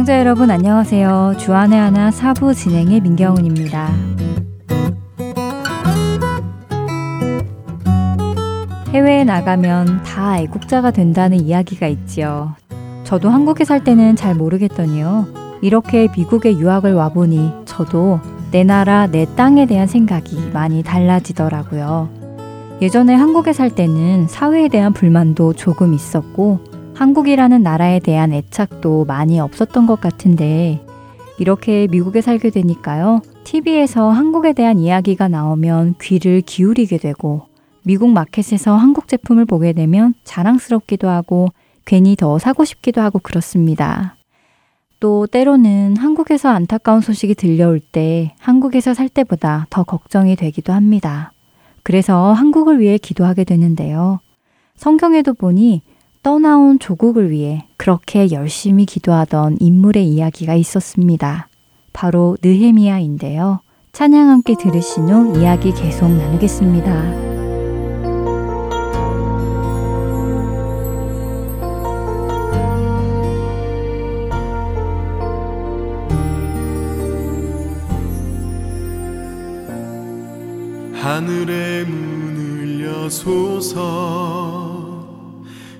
애청자 여러분 안녕하세요. 주안의 하나 사부 진행의 민경훈입니다. 해외에 나가면 다 애국자가 된다는 이야기가 있지요. 저도 한국에 살 때는 잘 모르겠더니요. 이렇게 미국에 유학을 와보니 저도 내 나라, 내 땅에 대한 생각이 많이 달라지더라고요. 예전에 한국에 살 때는 사회에 대한 불만도 조금 있었고, 한국이라는 나라에 대한 애착도 많이 없었던 것 같은데, 이렇게 미국에 살게 되니까요. TV에서 한국에 대한 이야기가 나오면 귀를 기울이게 되고, 미국 마켓에서 한국 제품을 보게 되면 자랑스럽기도 하고, 괜히 더 사고 싶기도 하고 그렇습니다. 또 때로는 한국에서 안타까운 소식이 들려올 때 한국에서 살 때보다 더 걱정이 되기도 합니다. 그래서 한국을 위해 기도하게 되는데요. 성경에도 보니 떠나온 조국을 위해 그렇게 열심히 기도하던 인물의 이야기가 있었습니다. 바로 느헤미야인데요. 찬양 함께 들으신 후 이야기 계속 나누겠습니다. 하늘의 문을 여소서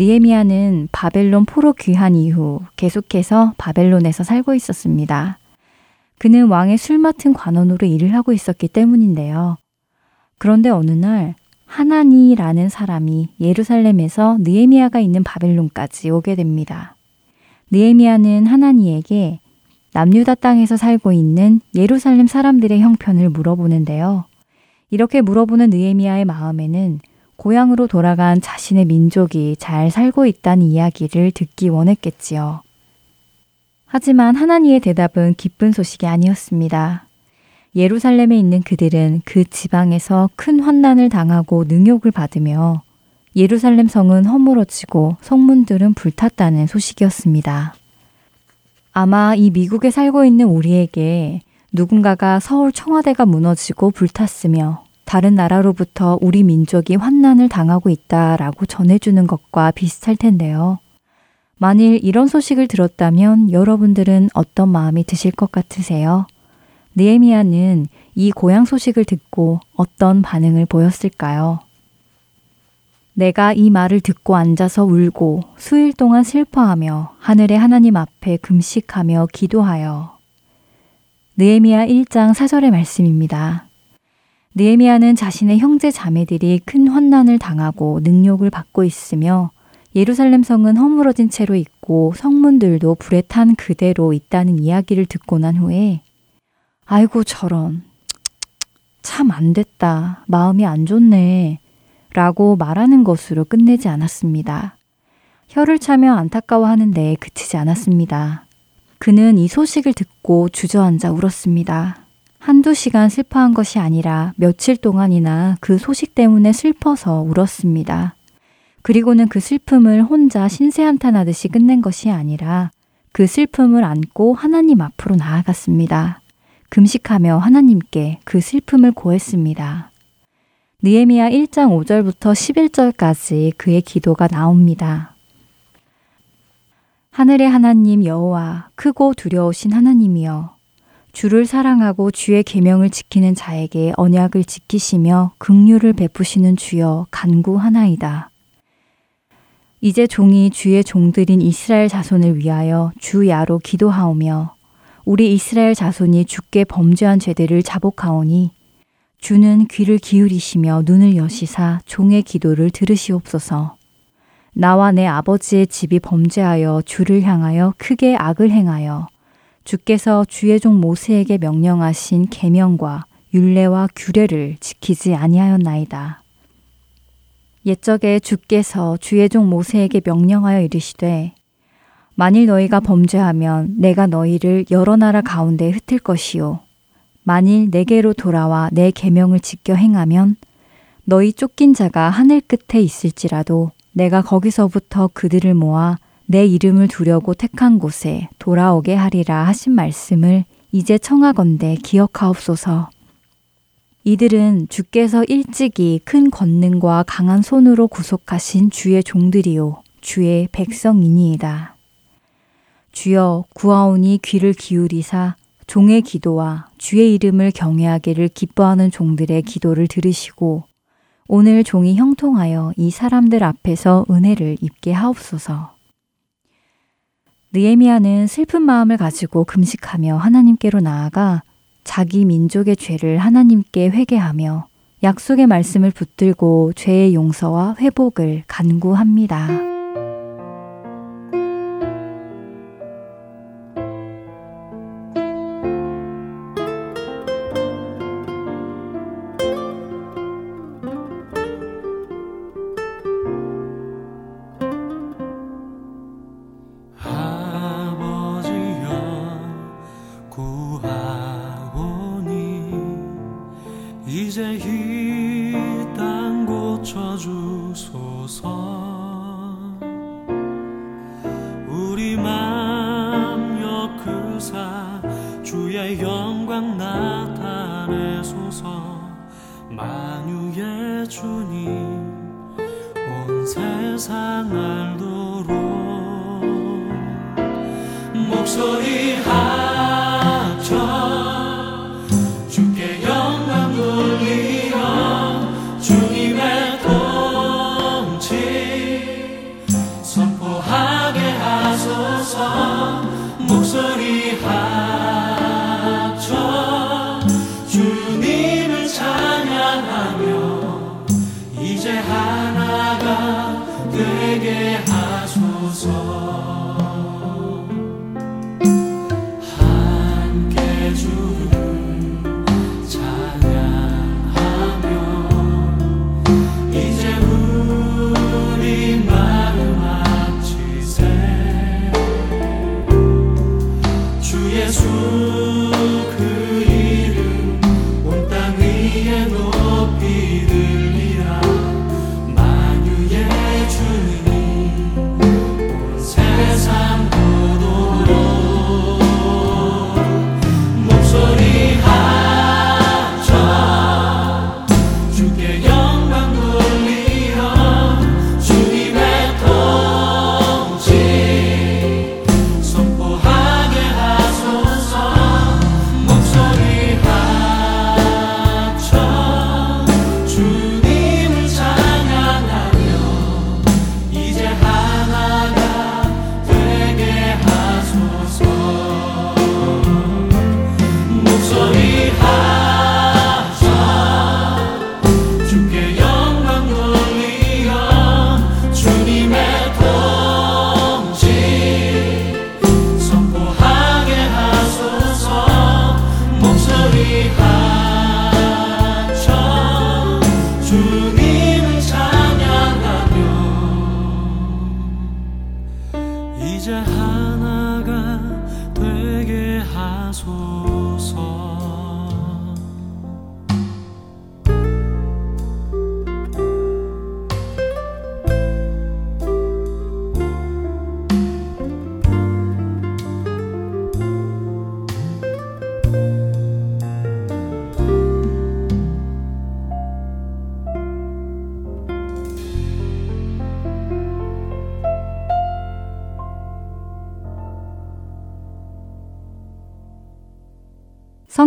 니에미아는 바벨론 포로 귀한 이후 계속해서 바벨론에서 살고 있었습니다. 그는 왕의 술 맡은 관원으로 일을 하고 있었기 때문인데요. 그런데 어느 날 하나니라는 사람이 예루살렘에서 느에미아가 있는 바벨론까지 오게 됩니다. 느에미아는 하나니에게 남유다 땅에서 살고 있는 예루살렘 사람들의 형편을 물어보는데요. 이렇게 물어보는 느에미아의 마음에는 고향으로 돌아간 자신의 민족이 잘 살고 있다는 이야기를 듣기 원했겠지요. 하지만 하나니의 대답은 기쁜 소식이 아니었습니다. 예루살렘에 있는 그들은 그 지방에서 큰 환난을 당하고 능욕을 받으며 예루살렘 성은 허물어지고 성문들은 불탔다는 소식이었습니다. 아마 이 미국에 살고 있는 우리에게 누군가가 서울 청와대가 무너지고 불탔으며 다른 나라로부터 우리 민족이 환난을 당하고 있다라고 전해주는 것과 비슷할 텐데요. 만일 이런 소식을 들었다면 여러분들은 어떤 마음이 드실 것 같으세요? 느에미아는 이 고향 소식을 듣고 어떤 반응을 보였을까요? 내가 이 말을 듣고 앉아서 울고 수일 동안 슬퍼하며 하늘의 하나님 앞에 금식하며 기도하여. 느에미아 1장 4절의 말씀입니다. 느헤미야는 자신의 형제 자매들이 큰 환난을 당하고 능욕을 받고 있으며 예루살렘 성은 허물어진 채로 있고 성문들도 불에 탄 그대로 있다는 이야기를 듣고 난 후에 아이고 저런 참 안 됐다. 마음이 안 좋네. 라고 말하는 것으로 끝내지 않았습니다. 혀를 차며 안타까워하는데 그치지 않았습니다. 그는 이 소식을 듣고 주저앉아 울었습니다. 한두 시간 슬퍼한 것이 아니라 며칠 동안이나 그 소식 때문에 슬퍼서 울었습니다. 그리고는 그 슬픔을 혼자 신세한탄하듯이 끝낸 것이 아니라 그 슬픔을 안고 하나님 앞으로 나아갔습니다. 금식하며 하나님께 그 슬픔을 고했습니다. 느에미야 1장 5절부터 11절까지 그의 기도가 나옵니다. 하늘의 하나님 여호와 크고 두려우신 하나님이여 주를 사랑하고 주의 계명을 지키는 자에게 언약을 지키시며 긍휼을 베푸시는 주여 간구하나이다. 이제 종이 주의 종들인 이스라엘 자손을 위하여 주 야로 기도하오며 우리 이스라엘 자손이 주께 범죄한 죄들을 자복하오니 주는 귀를 기울이시며 눈을 여시사 종의 기도를 들으시옵소서. 나와 내 아버지의 집이 범죄하여 주를 향하여 크게 악을 행하여 주께서 주의 종 모세에게 명령하신 계명과 율례와 규례를 지키지 아니하였나이다. 옛적에 주께서 주의 종 모세에게 명령하여 이르시되 만일 너희가 범죄하면 내가 너희를 여러 나라 가운데 흩을 것이요 만일 내게로 돌아와 내 계명을 지켜 행하면 너희 쫓긴 자가 하늘 끝에 있을지라도 내가 거기서부터 그들을 모아 내 이름을 두려고 택한 곳에 돌아오게 하리라 하신 말씀을 이제 청하건대 기억하옵소서. 이들은 주께서 일찍이 큰 권능과 강한 손으로 구속하신 주의 종들이요 주의 백성이니이다. 주여 구하오니 귀를 기울이사 종의 기도와 주의 이름을 경외하기를 기뻐하는 종들의 기도를 들으시고 오늘 종이 형통하여 이 사람들 앞에서 은혜를 입게 하옵소서. 느에미아는 슬픈 마음을 가지고 금식하며 하나님께로 나아가 자기 민족의 죄를 하나님께 회개하며 약속의 말씀을 붙들고 죄의 용서와 회복을 간구합니다. 하나가 되게 하소서.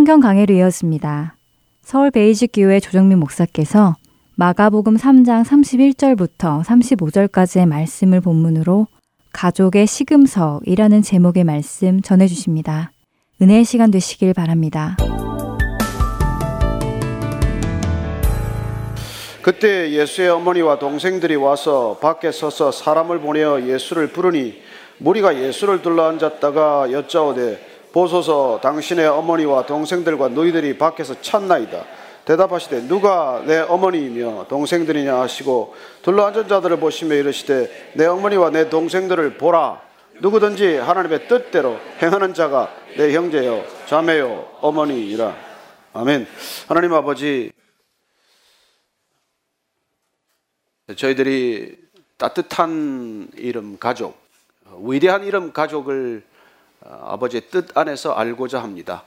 성경 강해를 이었습니다. 서울 베이직 교회 조정민 목사께서 마가복음 3장 31절부터 35절까지의 말씀을 본문으로 가족의 시금석이라는 제목의 말씀 전해 주십니다. 은혜의 시간 되시길 바랍니다. 그때 예수의 어머니와 동생들이 와서 밖에 서서 사람을 보내어 예수를 부르니 무리가 예수를 둘러 앉았다가 여짜오되 보소서 당신의 어머니와 동생들과 너희들이 밖에서 찾나이다. 대답하시되 누가 내 어머니이며 동생들이냐 하시고 둘러앉은 자들을 보시며 이르시되 내 어머니와 내 동생들을 보라. 누구든지 하나님의 뜻대로 행하는 자가 내 형제요 자매요 어머니이라. 아멘. 하나님 아버지 저희들이 따뜻한 이름 가족, 위대한 이름 가족을 어, 아버지의 뜻 안에서 알고자 합니다.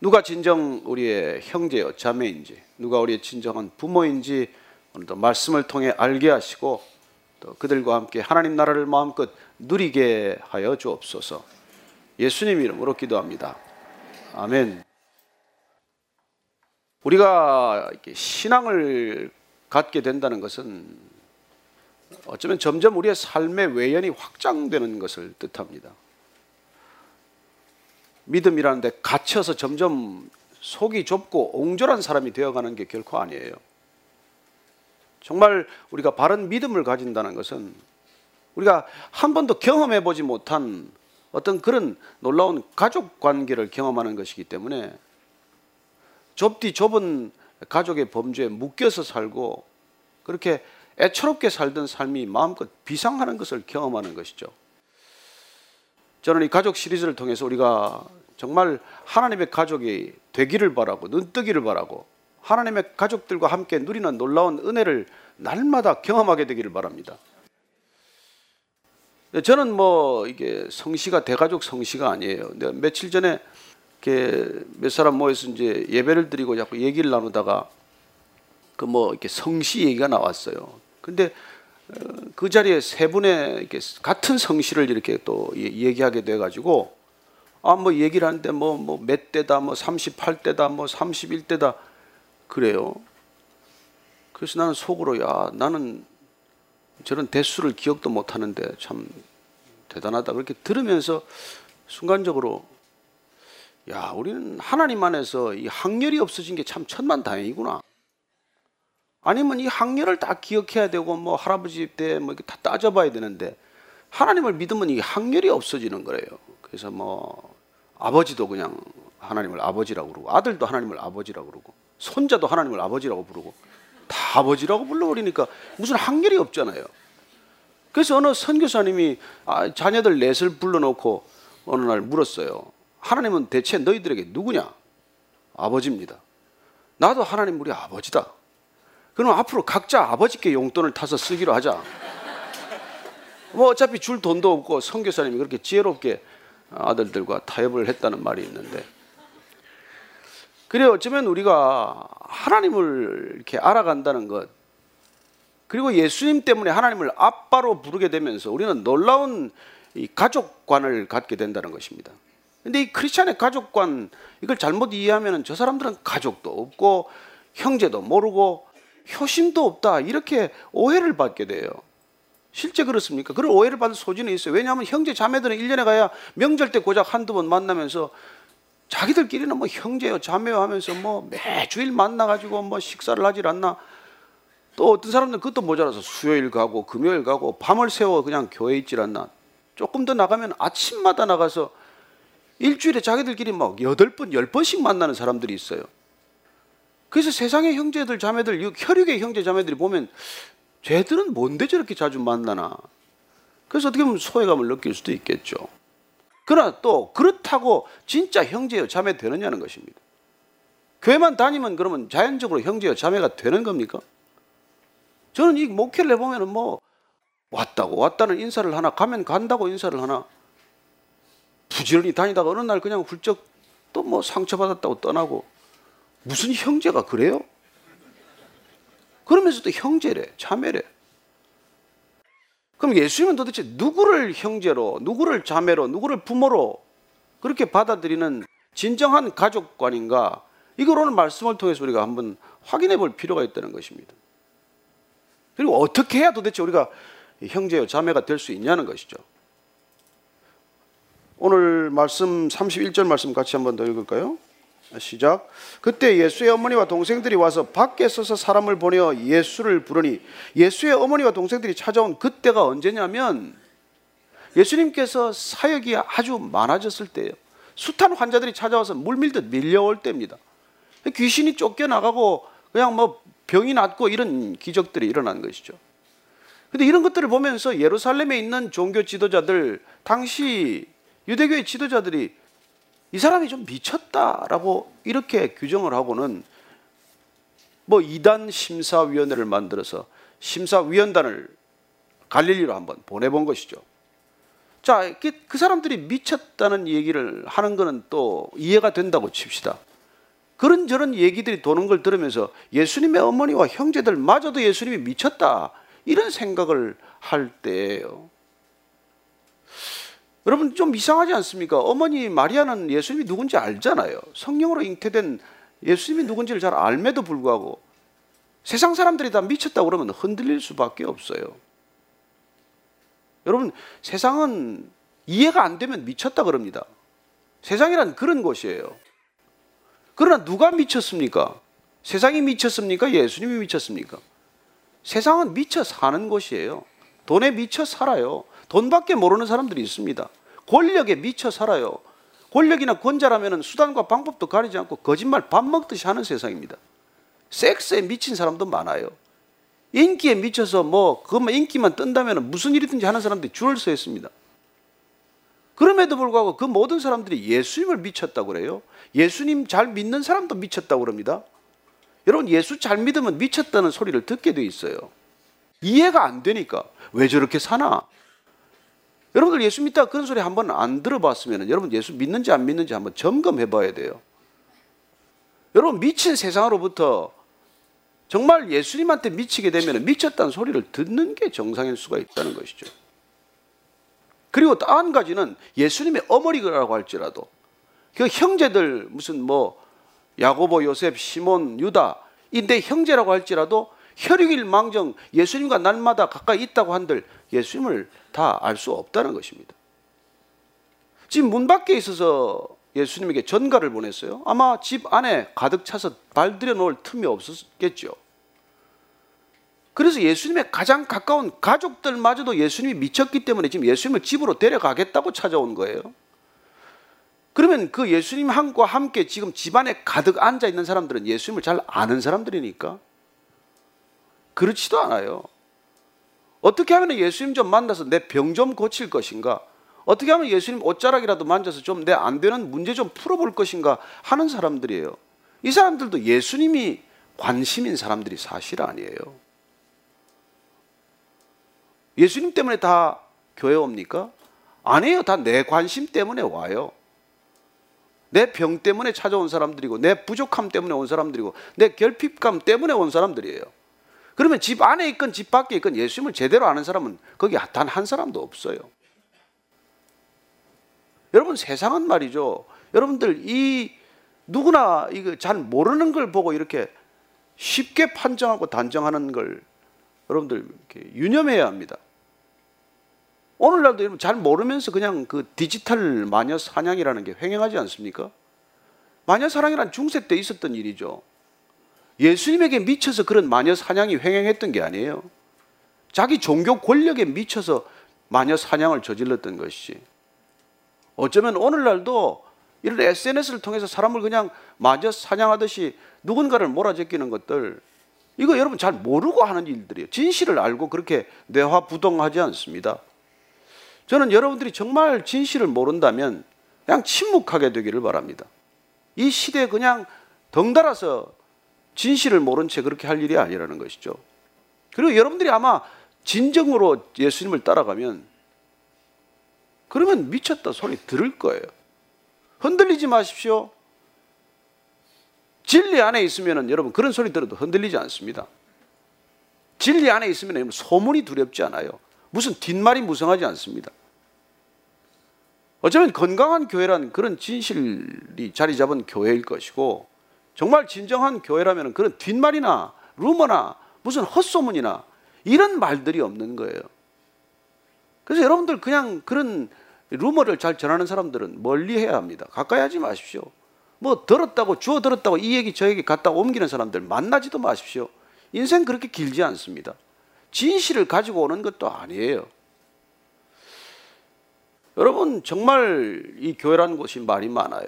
누가 진정 우리의 형제요 자매인지 누가 우리의 진정한 부모인지 오늘도 말씀을 통해 알게 하시고 또 그들과 함께 하나님 나라를 마음껏 누리게 하여 주옵소서. 예수님 이름으로 기도합니다. 아멘. 우리가 신앙을 갖게 된다는 것은 어쩌면 점점 우리의 삶의 외연이 확장되는 것을 뜻합니다. 믿음이라는 데 갇혀서 점점 속이 좁고 옹졸한 사람이 되어가는 게 결코 아니에요. 정말 우리가 바른 믿음을 가진다는 것은 우리가 한 번도 경험해 보지 못한 어떤 그런 놀라운 가족 관계를 경험하는 것이기 때문에 좁디 좁은 가족의 범죄에 묶여서 살고 그렇게 애처롭게 살던 삶이 마음껏 비상하는 것을 경험하는 것이죠. 저는 이 가족 시리즈를 통해서 우리가 정말 하나님의 가족이 되기를 바라고 눈뜨기를 바라고 하나님의 가족들과 함께 누리는 놀라운 은혜를 날마다 경험하게 되기를 바랍니다. 저는 뭐 이게 성시가 대가족 성시가 아니에요. 며칠 전에 이렇게 몇 사람 모여서 이제 예배를 드리고 자꾸 얘기를 나누다가 그 뭐 이렇게 성시 얘기가 나왔어요. 근데 어, 그 자리에 세 분의 같은 성시를 이렇게 또 얘기하게 돼 가지고 아 뭐 얘기를 하는데 뭐 뭐 몇 대다 뭐 38대다 뭐 31대다 그래요. 그래서 나는 속으로 야 나는 저런 대수를 기억도 못 하는데 참 대단하다 그렇게 들으면서 순간적으로 야 우리는 하나님 안에서 이 학렬이 없어진 게 참 천만 다행이구나. 아니면 이 학렬을 다 기억해야 되고 뭐 할아버지 때 뭐 이렇게 다 따져봐야 되는데 하나님을 믿으면 이 학렬이 없어지는 거래요. 그래서 뭐 아버지도 그냥 하나님을 아버지라고 그러고 아들도 하나님을 아버지라고 그러고 손자도 하나님을 아버지라고 부르고 다 아버지라고 불러버리니까 무슨 한결이 없잖아요. 그래서 어느 선교사님이 아, 자녀들 넷을 불러놓고 어느 날 물었어요. 하나님은 대체 너희들에게 누구냐? 아버지입니다. 나도 하나님 우리 아버지다. 그럼 앞으로 각자 아버지께 용돈을 타서 쓰기로 하자. 뭐 어차피 줄 돈도 없고 선교사님이 그렇게 지혜롭게 아들들과 타협을 했다는 말이 있는데 그래 어쩌면 우리가 하나님을 이렇게 알아간다는 것 그리고 예수님 때문에 하나님을 아빠로 부르게 되면서 우리는 놀라운 이 가족관을 갖게 된다는 것입니다. 근데 이 크리스찬의 가족관 이걸 잘못 이해하면 저 사람들은 가족도 없고 형제도 모르고 효심도 없다 이렇게 오해를 받게 돼요. 실제 그렇습니까? 그런 오해를 받을 소지는 있어요. 왜냐하면 형제 자매들은 1년에 가야 명절 때 고작 한두 번 만나면서 자기들끼리는 뭐 형제요 자매요 하면서 뭐 매주일 만나가지고 뭐 식사를 하질 않나 또 어떤 사람들은 그것도 모자라서 수요일 가고 금요일 가고 밤을 새워 그냥 교회 있질 않나 조금 더 나가면 아침마다 나가서 일주일에 자기들끼리 막 여덟 번, 열 번씩 만나는 사람들이 있어요. 그래서 세상의 형제들, 자매들, 혈육의 형제, 자매들이 보면 쟤들은 뭔데 저렇게 자주 만나나? 그래서 어떻게 보면 소외감을 느낄 수도 있겠죠. 그러나 또 그렇다고 진짜 형제요 자매 되느냐는 것입니다. 교회만 다니면 그러면 자연적으로 형제요 자매가 되는 겁니까? 저는 이 목회를 해보면 뭐 왔다고 왔다는 인사를 하나 가면 간다고 인사를 하나 부지런히 다니다가 어느 날 그냥 훌쩍 또 뭐 상처받았다고 떠나고 무슨 형제가 그래요? 그러면서도 형제래, 자매래. 그럼 예수님은 도대체 누구를 형제로, 누구를 자매로, 누구를 부모로 그렇게 받아들이는 진정한 가족관인가? 이걸 오늘 말씀을 통해서 우리가 한번 확인해 볼 필요가 있다는 것입니다. 그리고 어떻게 해야 도대체 우리가 형제요, 자매가 될 수 있냐는 것이죠. 오늘 말씀 31절 말씀 같이 한번 더 읽을까요? 시작. 그때 예수의 어머니와 동생들이 와서 밖에 서서 사람을 보내어 예수를 부르니 예수의 어머니와 동생들이 찾아온 그때가 언제냐면 예수님께서 사역이 아주 많아졌을 때예요. 숱한 환자들이 찾아와서 물밀듯 밀려올 때입니다. 귀신이 쫓겨나가고 그냥 뭐 병이 낫고 이런 기적들이 일어난 것이죠. 근데 이런 것들을 보면서 예루살렘에 있는 종교 지도자들, 당시 유대교의 지도자들이 이 사람이 좀 미쳤다라고 이렇게 규정을 하고는 뭐 이단 심사위원회를 만들어서 심사위원단을 갈릴리로 한번 보내본 것이죠. 자, 그 사람들이 미쳤다는 얘기를 하는 것은 또 이해가 된다고 칩시다. 그런저런 얘기들이 도는 걸 들으면서 예수님의 어머니와 형제들마저도 예수님이 미쳤다. 이런 생각을 할 때예요. 여러분 좀 이상하지 않습니까? 어머니 마리아는 예수님이 누군지 알잖아요. 성령으로 잉태된 예수님이 누군지를 잘 알매도 불구하고 세상 사람들이 다 미쳤다고 그러면 흔들릴 수밖에 없어요. 여러분 세상은 이해가 안 되면 미쳤다 그럽니다. 세상이란 그런 곳이에요. 그러나 누가 미쳤습니까? 세상이 미쳤습니까? 예수님이 미쳤습니까? 세상은 미쳐 사는 곳이에요. 돈에 미쳐 살아요. 돈밖에 모르는 사람들이 있습니다. 권력에 미쳐 살아요. 권력이나 권자라면 수단과 방법도 가리지 않고 거짓말 밥 먹듯이 하는 세상입니다. 섹스에 미친 사람도 많아요. 인기에 미쳐서 뭐 그것만 인기만 뜬다면 무슨 일이든지 하는 사람들이 줄을 서 있습니다. 그럼에도 불구하고 그 모든 사람들이 예수님을 미쳤다고 그래요. 예수님 잘 믿는 사람도 미쳤다고 그럽니다. 여러분 예수 잘 믿으면 미쳤다는 소리를 듣게 돼 있어요. 이해가 안 되니까 왜 저렇게 사나? 여러분들 예수 믿다 그런 소리 한 번 안 들어봤으면 여러분 예수 믿는지 안 믿는지 한번 점검해 봐야 돼요. 여러분 미친 세상으로부터 정말 예수님한테 미치게 되면 미쳤다는 소리를 듣는 게 정상일 수가 있다는 것이죠. 그리고 또 한 가지는 예수님의 어머니라고 할지라도 그 형제들 무슨 뭐 야고보, 요셉, 시몬, 유다 이내 형제라고 할지라도 혈육일 망정 예수님과 날마다 가까이 있다고 한들 예수님을 다 알 수 없다는 것입니다. 지금 문 밖에 있어서 예수님에게 전가를 보냈어요. 아마 집 안에 가득 차서 발들여 놓을 틈이 없었겠죠. 그래서 예수님의 가장 가까운 가족들마저도 예수님이 미쳤기 때문에 지금 예수님을 집으로 데려가겠다고 찾아온 거예요. 그러면 그 예수님과 함께 지금 집안에 가득 앉아 있는 사람들은 예수님을 잘 아는 사람들이니까 그렇지도 않아요. 어떻게 하면 예수님 좀 만나서 내 병 좀 고칠 것인가? 어떻게 하면 예수님 옷자락이라도 만져서 좀 내 안 되는 문제 좀 풀어볼 것인가 하는 사람들이에요. 이 사람들도 예수님이 관심인 사람들이 사실 아니에요. 예수님 때문에 다 교회 옵니까? 아니에요. 다 내 관심 때문에 와요. 내 병 때문에 찾아온 사람들이고, 내 부족함 때문에 온 사람들이고, 내 결핍감 때문에 온 사람들이에요. 그러면 집 안에 있건 집 밖에 있건 예수님을 제대로 아는 사람은 거기 단 한 사람도 없어요. 여러분 세상은 말이죠. 여러분들 이 누구나 이거 잘 모르는 걸 보고 이렇게 쉽게 판정하고 단정하는 걸 여러분들 이렇게 유념해야 합니다. 오늘날도 여러분 잘 모르면서 그냥 그 디지털 마녀 사냥이라는 게 횡행하지 않습니까? 마녀 사냥이란 중세 때 있었던 일이죠. 예수님에게 미쳐서 그런 마녀 사냥이 횡행했던 게 아니에요. 자기 종교 권력에 미쳐서 마녀 사냥을 저질렀던 것이. 어쩌면 오늘날도 이런 SNS를 통해서 사람을 그냥 마저 사냥하듯이 누군가를 몰아제끼는 것들 이거 여러분 잘 모르고 하는 일들이에요. 진실을 알고 그렇게 뇌화부동하지 않습니다. 저는 여러분들이 정말 진실을 모른다면 그냥 침묵하게 되기를 바랍니다. 이 시대에 그냥 덩달아서 진실을 모른 채 그렇게 할 일이 아니라는 것이죠. 그리고 여러분들이 아마 진정으로 예수님을 따라가면 그러면 미쳤다 소리 들을 거예요. 흔들리지 마십시오. 진리 안에 있으면 여러분 그런 소리 들어도 흔들리지 않습니다. 진리 안에 있으면 소문이 두렵지 않아요. 무슨 뒷말이 무성하지 않습니다. 어쩌면 건강한 교회란 그런 진실이 자리 잡은 교회일 것이고 정말 진정한 교회라면 그런 뒷말이나 루머나 무슨 헛소문이나 이런 말들이 없는 거예요. 그래서 여러분들 그냥 그런 루머를 잘 전하는 사람들은 멀리 해야 합니다. 가까이 하지 마십시오. 뭐 들었다고 주워 들었다고 이 얘기 저 얘기 갖다 옮기는 사람들 만나지도 마십시오. 인생 그렇게 길지 않습니다. 진실을 가지고 오는 것도 아니에요. 여러분 정말 이 교회라는 곳이 말이 많아요.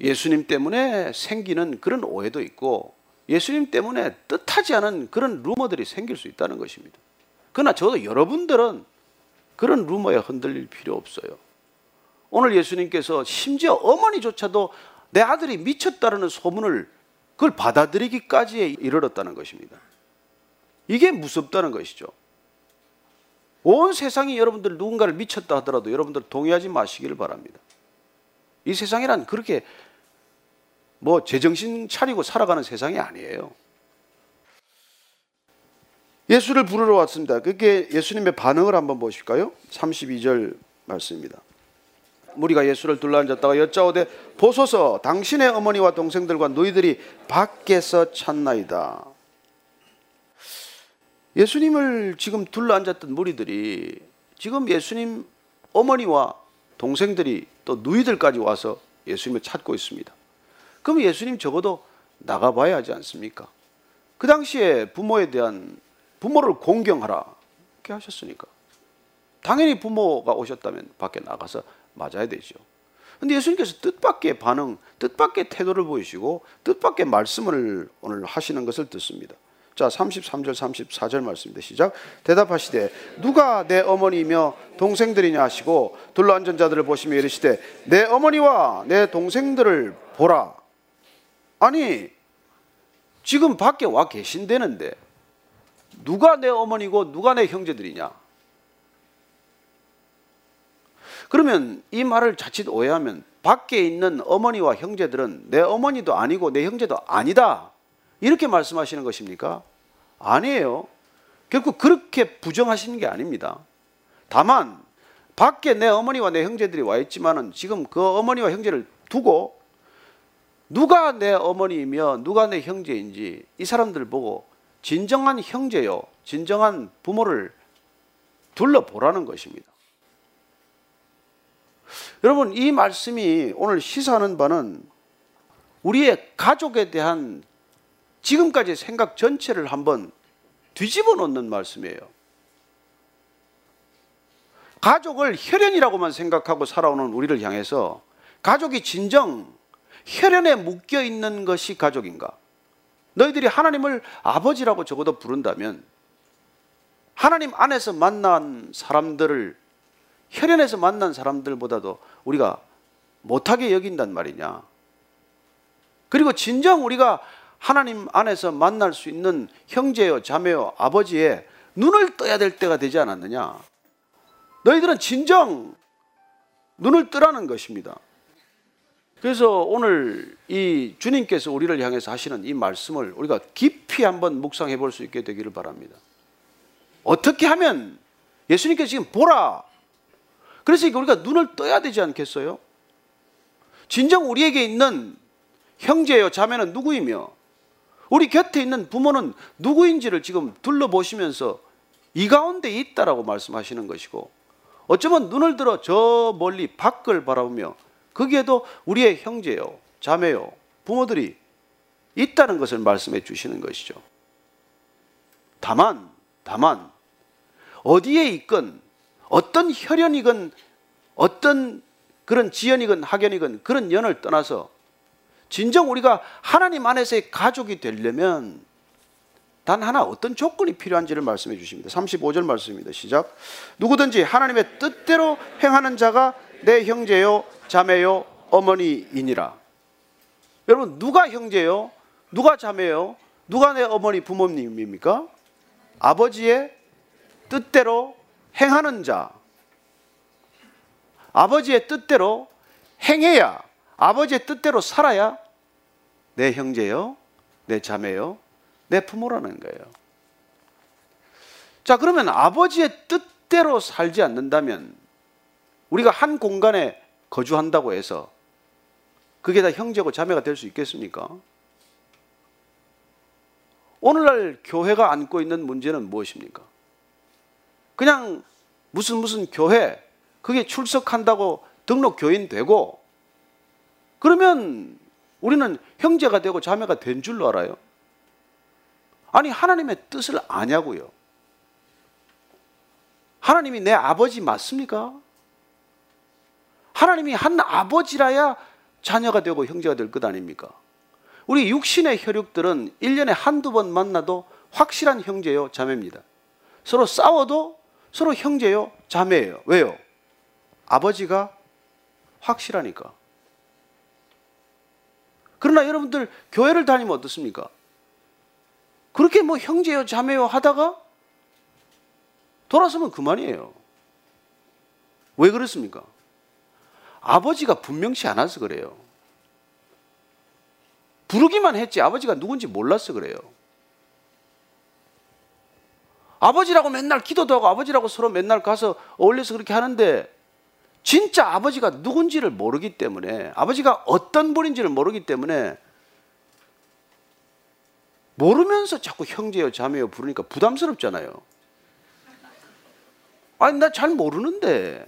예수님 때문에 생기는 그런 오해도 있고 예수님 때문에 뜻하지 않은 그런 루머들이 생길 수 있다는 것입니다. 그러나 저도 여러분들은 그런 루머에 흔들릴 필요 없어요. 오늘 예수님께서 심지어 어머니조차도 내 아들이 미쳤다는 소문을 그걸 받아들이기까지 이르렀다는 것입니다. 이게 무섭다는 것이죠. 온 세상이 여러분들 누군가를 미쳤다 하더라도 여러분들 동의하지 마시기를 바랍니다. 이 세상이란 그렇게 뭐 제정신 차리고 살아가는 세상이 아니에요. 예수를 부르러 왔습니다. 그게 예수님의 반응을 한번 보실까요? 32절 말씀입니다. 무리가 예수를 둘러앉았다가 여짜오되 보소서 당신의 어머니와 동생들과 너희들이 밖에서 찾나이다. 예수님을 지금 둘러앉았던 무리들이 지금 예수님 어머니와 동생들이 또 누이들까지 와서 예수님을 찾고 있습니다. 그럼 예수님 적어도 나가봐야 하지 않습니까? 그 당시에 부모에 대한 부모를 공경하라 이렇게 하셨으니까 당연히 부모가 오셨다면 밖에 나가서 맞아야 되죠. 근데 예수님께서 뜻밖의 반응, 뜻밖의 태도를 보이시고 뜻밖의 말씀을 오늘 하시는 것을 듣습니다. 자, 33절, 34절 말씀입니다. 시작. 대답하시되 누가 내 어머니며 동생들이냐 하시고 둘러 앉은 자들을 보시며 이르시되 내 어머니와 내 동생들을 보라. 아니, 지금 밖에 와 계신다는데, 누가 내 어머니고 누가 내 형제들이냐? 그러면 이 말을 자칫 오해하면 밖에 있는 어머니와 형제들은 내 어머니도 아니고 내 형제도 아니다. 이렇게 말씀하시는 것입니까? 아니에요. 결국 그렇게 부정하시는 게 아닙니다. 다만 밖에 내 어머니와 내 형제들이 와 있지만은 지금 그 어머니와 형제를 두고 누가 내 어머니이며 누가 내 형제인지 이 사람들 보고 진정한 형제요, 진정한 부모를 둘러보라는 것입니다. 여러분, 이 말씀이 오늘 시사하는 바는 우리의 가족에 대한 지금까지 생각 전체를 한번 뒤집어 놓는 말씀이에요. 가족을 혈연이라고만 생각하고 살아오는 우리를 향해서 가족이 진정 혈연에 묶여 있는 것이 가족인가? 너희들이 하나님을 아버지라고 적어도 부른다면 하나님 안에서 만난 사람들을 혈연에서 만난 사람들보다도 우리가 못하게 여긴단 말이냐. 그리고 진정 우리가 하나님 안에서 만날 수 있는 형제요, 자매요, 아버지의 눈을 떠야 될 때가 되지 않았느냐. 너희들은 진정 눈을 뜨라는 것입니다. 그래서 오늘 이 주님께서 우리를 향해서 하시는 이 말씀을 우리가 깊이 한번 묵상해 볼 수 있게 되기를 바랍니다. 어떻게 하면 예수님께서 지금 보라. 그래서 우리가 눈을 떠야 되지 않겠어요? 진정 우리에게 있는 형제요, 자매는 누구이며 우리 곁에 있는 부모는 누구인지를 지금 둘러보시면서 이 가운데 있다라고 말씀하시는 것이고 어쩌면 눈을 들어 저 멀리 밖을 바라보며 거기에도 우리의 형제요, 자매요, 부모들이 있다는 것을 말씀해 주시는 것이죠. 다만, 다만, 어디에 있건, 어떤 혈연이건, 어떤 그런 지연이건 학연이건 그런 연을 떠나서 진정 우리가 하나님 안에서의 가족이 되려면 단 하나 어떤 조건이 필요한지를 말씀해 주십니다. 35절 말씀입니다. 시작. 누구든지 하나님의 뜻대로 행하는 자가 내 형제요, 자매요, 어머니이니라. 여러분, 누가 형제요? 누가 자매요? 누가 내 어머니 부모님입니까? 아버지의 뜻대로 행하는 자. 아버지의 뜻대로 행해야, 아버지의 뜻대로 살아야 내 형제요, 내 자매요, 내 부모라는 거예요. 자, 그러면 아버지의 뜻대로 살지 않는다면 우리가 한 공간에 거주한다고 해서 그게 다 형제고 자매가 될 수 있겠습니까? 오늘날 교회가 안고 있는 문제는 무엇입니까? 그냥 무슨 무슨 교회, 그게 출석한다고 등록 교인 되고, 그러면 우리는 형제가 되고 자매가 된 줄로 알아요? 아니, 하나님의 뜻을 아냐고요? 하나님이 내 아버지 맞습니까? 하나님이 한 아버지라야 자녀가 되고 형제가 될 것 아닙니까? 우리 육신의 혈육들은 1년에 한두 번 만나도 확실한 형제요, 자매입니다. 서로 싸워도 서로 형제요, 자매예요. 왜요? 아버지가 확실하니까. 그러나 여러분들 교회를 다니면 어떻습니까? 그렇게 뭐 형제요, 자매요 하다가 돌아서면 그만이에요. 왜 그렇습니까? 아버지가 분명치 않아서 그래요. 부르기만 했지 아버지가 누군지 몰라서 그래요. 아버지라고 맨날 기도도 하고 아버지라고 서로 맨날 가서 어울려서 그렇게 하는데 진짜 아버지가 누군지를 모르기 때문에 아버지가 어떤 분인지를 모르기 때문에 모르면서 자꾸 형제요 자매요 부르니까 부담스럽잖아요. 아니 나 잘 모르는데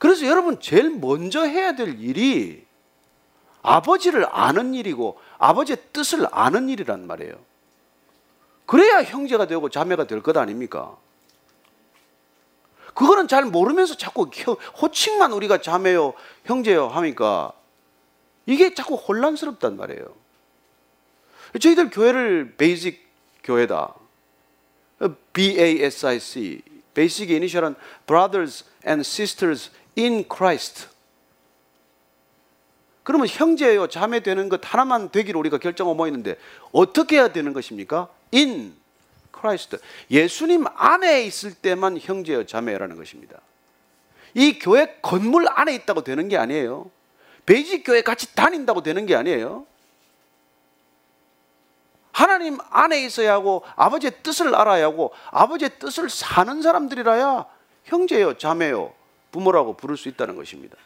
그래서 여러분 제일 먼저 해야 될 일이 아버지를 아는 일이고 아버지의 뜻을 아는 일이란 말이에요. 그래야 형제가 되고 자매가 될 것 아닙니까? 그거는 잘 모르면서 자꾸 호칭만 우리가 자매요, 형제요 하니까 이게 자꾸 혼란스럽단 말이에요. 저희들 교회를 베이직 교회다. BASIC. 베이직의 이니셜은 Brothers and Sisters in Christ. 그러면 형제요 자매 되는 것 하나만 되기를 우리가 결정하고 모이는데 어떻게 해야 되는 것입니까? in Christ. 예수님 안에 있을 때만 형제요 자매라는 것입니다. 이 교회 건물 안에 있다고 되는 게 아니에요. 베이직 교회 같이 다닌다고 되는 게 아니에요. 하나님 안에 있어야 하고 아버지의 뜻을 알아야 하고 아버지의 뜻을 사는 사람들이라야 형제요, 자매요, 부모라고 부를 수 있다는 것입니다.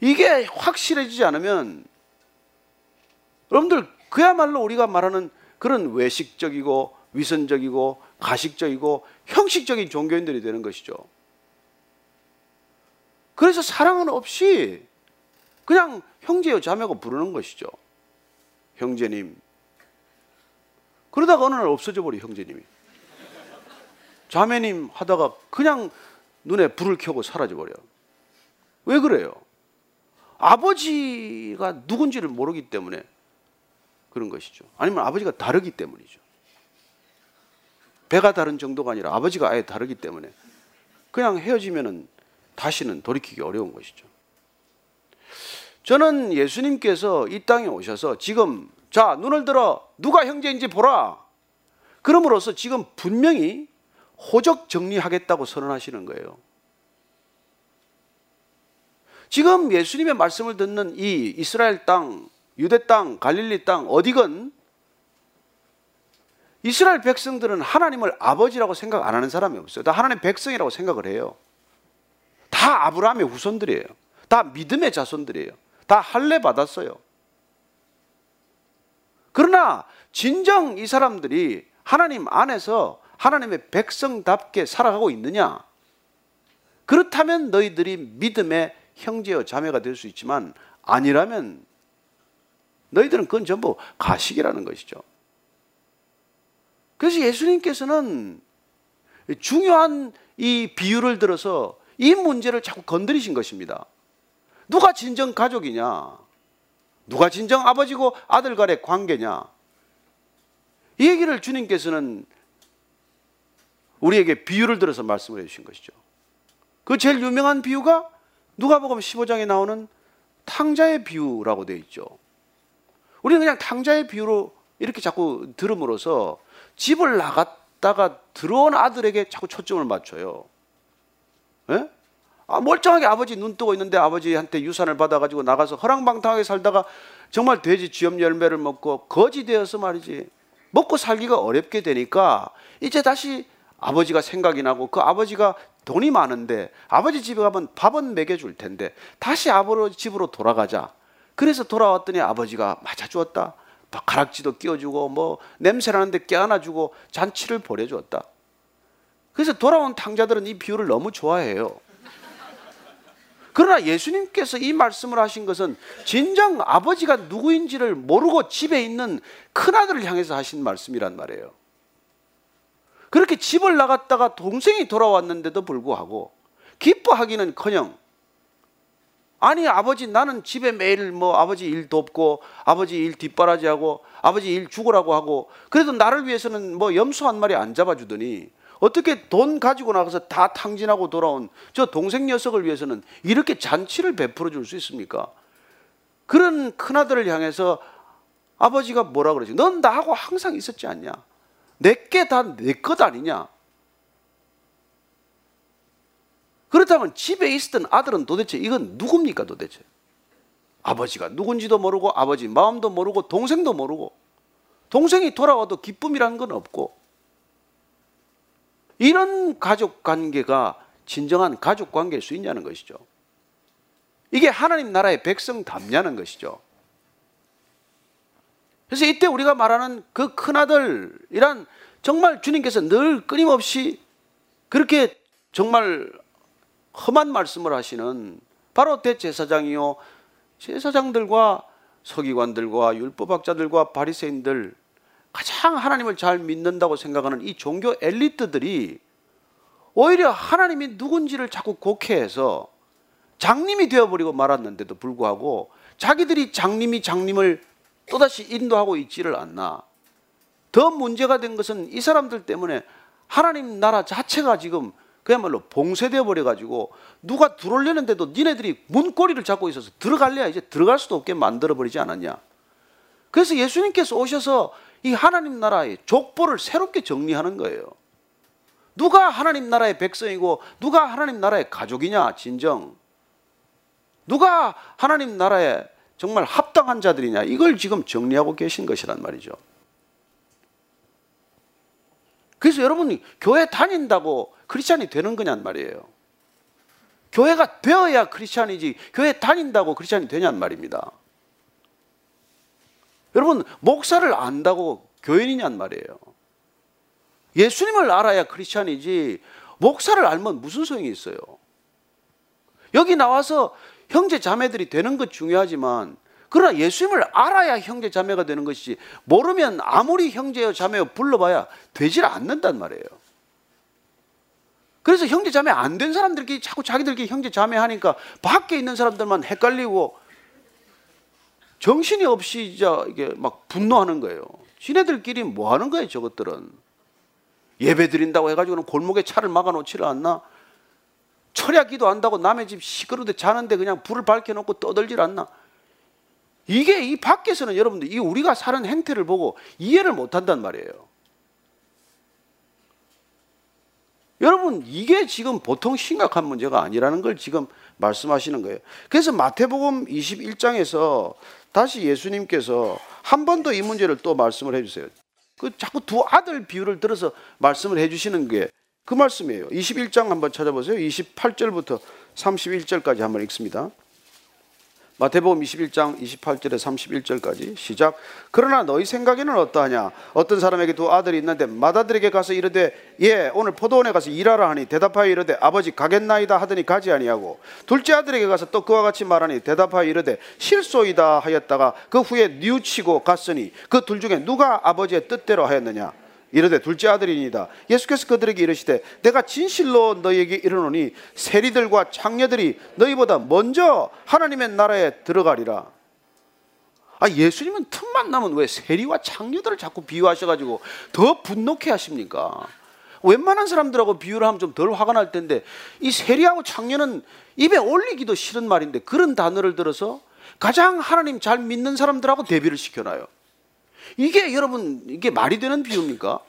이게 확실해지지 않으면 여러분들 그야말로 우리가 말하는 그런 외식적이고 위선적이고 가식적이고 형식적인 종교인들이 되는 것이죠. 그래서 사랑은 없이 그냥 형제요 자매고 부르는 것이죠. 형제님. 그러다가 어느 날 없어져 버려 형제님이. 자매님 하다가 그냥 눈에 불을 켜고 사라져 버려. 왜 그래요? 아버지가 누군지를 모르기 때문에 그런 것이죠. 아니면 아버지가 다르기 때문이죠. 배가 다른 정도가 아니라 아버지가 아예 다르기 때문에 그냥 헤어지면은 다시는 돌이키기 어려운 것이죠. 저는 예수님께서 이 땅에 오셔서 지금 자 눈을 들어 누가 형제인지 보라. 그럼으로써 지금 분명히 호적 정리하겠다고 선언하시는 거예요. 지금 예수님의 말씀을 듣는 이 이스라엘 땅, 유대 땅, 갈릴리 땅 어디건 이스라엘 백성들은 하나님을 아버지라고 생각 안 하는 사람이 없어요. 다 하나님 백성이라고 생각을 해요. 다 아브라함의 후손들이에요. 다 믿음의 자손들이에요. 다 할례 받았어요. 그러나 진정 이 사람들이 하나님 안에서 하나님의 백성답게 살아가고 있느냐? 그렇다면 너희들이 믿음의 형제여 자매가 될 수 있지만 아니라면 너희들은 그건 전부 가식이라는 것이죠. 그래서 예수님께서는 중요한 이 비유를 들어서 이 문제를 자꾸 건드리신 것입니다. 누가 진정 가족이냐? 누가 진정 아버지고 아들 간의 관계냐? 이 얘기를 주님께서는 우리에게 비유를 들어서 말씀을 해주신 것이죠. 그 제일 유명한 비유가 누가복음 15장에 나오는 탕자의 비유라고 되어 있죠. 우리는 그냥 탕자의 비유로 이렇게 자꾸 들음으로써 집을 나갔다가 들어온 아들에게 자꾸 초점을 맞춰요. 예? 아, 멀쩡하게 아버지 눈 뜨고 있는데 아버지한테 유산을 받아가지고 나가서 허랑방탕하게 살다가 정말 돼지 쥐염 열매를 먹고 거지 되어서 말이지 먹고 살기가 어렵게 되니까 이제 다시 아버지가 생각이 나고 그 아버지가 돈이 많은데 아버지 집에 가면 밥은 먹여줄 텐데 다시 아버지 집으로 돌아가자. 그래서 돌아왔더니 아버지가 맞아주었다. 가락지도 끼워주고 뭐 냄새나는데 껴안아주고 잔치를 벌여주었다. 그래서 돌아온 탕자들은 이 비유를 너무 좋아해요. 그러나 예수님께서 이 말씀을 하신 것은 진정 아버지가 누구인지를 모르고 집에 있는 큰아들을 향해서 하신 말씀이란 말이에요. 그렇게 집을 나갔다가 동생이 돌아왔는데도 불구하고 기뻐하기는 커녕 아니 아버지 나는 집에 매일 뭐 아버지 일 돕고 아버지 일 뒷바라지하고 아버지 일 죽으라고 하고 그래도 나를 위해서는 뭐 염소 한 마리 안 잡아주더니 어떻게 돈 가지고 나가서 다 탕진하고 돌아온 저 동생 녀석을 위해서는 이렇게 잔치를 베풀어 줄 수 있습니까? 그런 큰아들을 향해서 아버지가 뭐라 그러지? 넌 나하고 항상 있었지 않냐? 내게 다 내 것 아니냐? 그렇다면 집에 있었던 아들은 도대체 이건 누굽니까 도대체? 아버지가 누군지도 모르고 아버지 마음도 모르고 동생도 모르고 동생이 돌아와도 기쁨이라는 건 없고 이런 가족 관계가 진정한 가족 관계일 수 있냐는 것이죠. 이게 하나님 나라의 백성 답냐는 것이죠. 그래서 이때 우리가 말하는 그 큰아들이란 정말 주님께서 늘 끊임없이 그렇게 정말 험한 말씀을 하시는 바로 대제사장이요 제사장들과 서기관들과 율법학자들과 바리새인들 가장 하나님을 잘 믿는다고 생각하는 이 종교 엘리트들이 오히려 하나님이 누군지를 자꾸 곡해해서 장님이 되어버리고 말았는데도 불구하고 자기들이 장님이 장님을 또다시 인도하고 있지를 않나. 더 문제가 된 것은 이 사람들 때문에 하나님 나라 자체가 지금 그야말로 봉쇄되어 버려 가지고 누가 들어오려는데도 니네들이 문고리를 잡고 있어서 들어갈래야 이제 들어갈 수도 없게 만들어 버리지 않았냐. 그래서 예수님께서 오셔서 이 하나님 나라의 족보를 새롭게 정리하는 거예요. 누가 하나님 나라의 백성이고 누가 하나님 나라의 가족이냐 진정. 누가 하나님 나라에 정말 합당한 자들이냐 이걸 지금 정리하고 계신 것이란 말이죠. 그래서 여러분이 교회 다닌다고 크리스찬이 되는 거냔 말이에요. 교회가 되어야 크리스찬이지 교회 다닌다고 크리스찬이 되냔 말입니다. 여러분 목사를 안다고 교인이냔 말이에요. 예수님을 알아야 크리스찬이지 목사를 알면 무슨 소용이 있어요? 여기 나와서 형제 자매들이 되는 것 중요하지만 그러나 예수님을 알아야 형제 자매가 되는 것이지 모르면 아무리 형제여 자매여 불러봐야 되질 않는단 말이에요. 그래서 형제 자매 안 된 사람들끼리 자꾸 자기들끼리 형제 자매 하니까 밖에 있는 사람들만 헷갈리고 정신이 없이 이게 막 분노하는 거예요. 지네들끼리 뭐 하는 거예요, 저것들은. 예배 드린다고 해가지고는 골목에 차를 막아 놓지를 않나? 철야 기도한다고 남의 집 시끄러운데 자는데 그냥 불을 밝혀놓고 떠들질 않나? 이게 이 밖에서는 여러분들 이 우리가 사는 행태를 보고 이해를 못 한단 말이에요. 여러분 이게 지금 보통 심각한 문제가 아니라는 걸 지금 말씀하시는 거예요. 그래서 마태복음 21장에서 다시 예수님께서 한 번 더 이 문제를 또 말씀을 해주세요. 그 자꾸 두 아들 비유를 들어서 말씀을 해주시는 게 그 말씀이에요. 21장 한번 찾아보세요. 28절부터 31절까지 한번 읽습니다. 마태복음 21장 28절에 31절까지 시작. 그러나 너희 생각에는 어떠하냐? 어떤 사람에게 두 아들이 있는데 맏아들에게 가서 이르되 예 오늘 포도원에 가서 일하라 하니 대답하여 이르되 아버지 가겠나이다 하더니 가지 아니하고 둘째 아들에게 가서 또 그와 같이 말하니 대답하여 이르되 실소이다 하였다가 그 후에 뉘우치고 갔으니 그 둘 중에 누가 아버지의 뜻대로 하였느냐? 이르되 둘째 아들이니다 예수께서 그들에게 이르시되 내가 진실로 너희에게 이르노니 세리들과 창녀들이 너희보다 먼저 하나님의 나라에 들어가리라. 아 예수님은 틈만 나면 왜 세리와 창녀들을 자꾸 비유하셔가지고 더 분노케 하십니까? 웬만한 사람들하고 비유를 하면 좀 덜 화가 날 텐데 이 세리하고 창녀는 입에 올리기도 싫은 말인데 그런 단어를 들어서 가장 하나님 잘 믿는 사람들하고 대비를 시켜놔요. 이게 여러분 이게 말이 되는 비유입니까?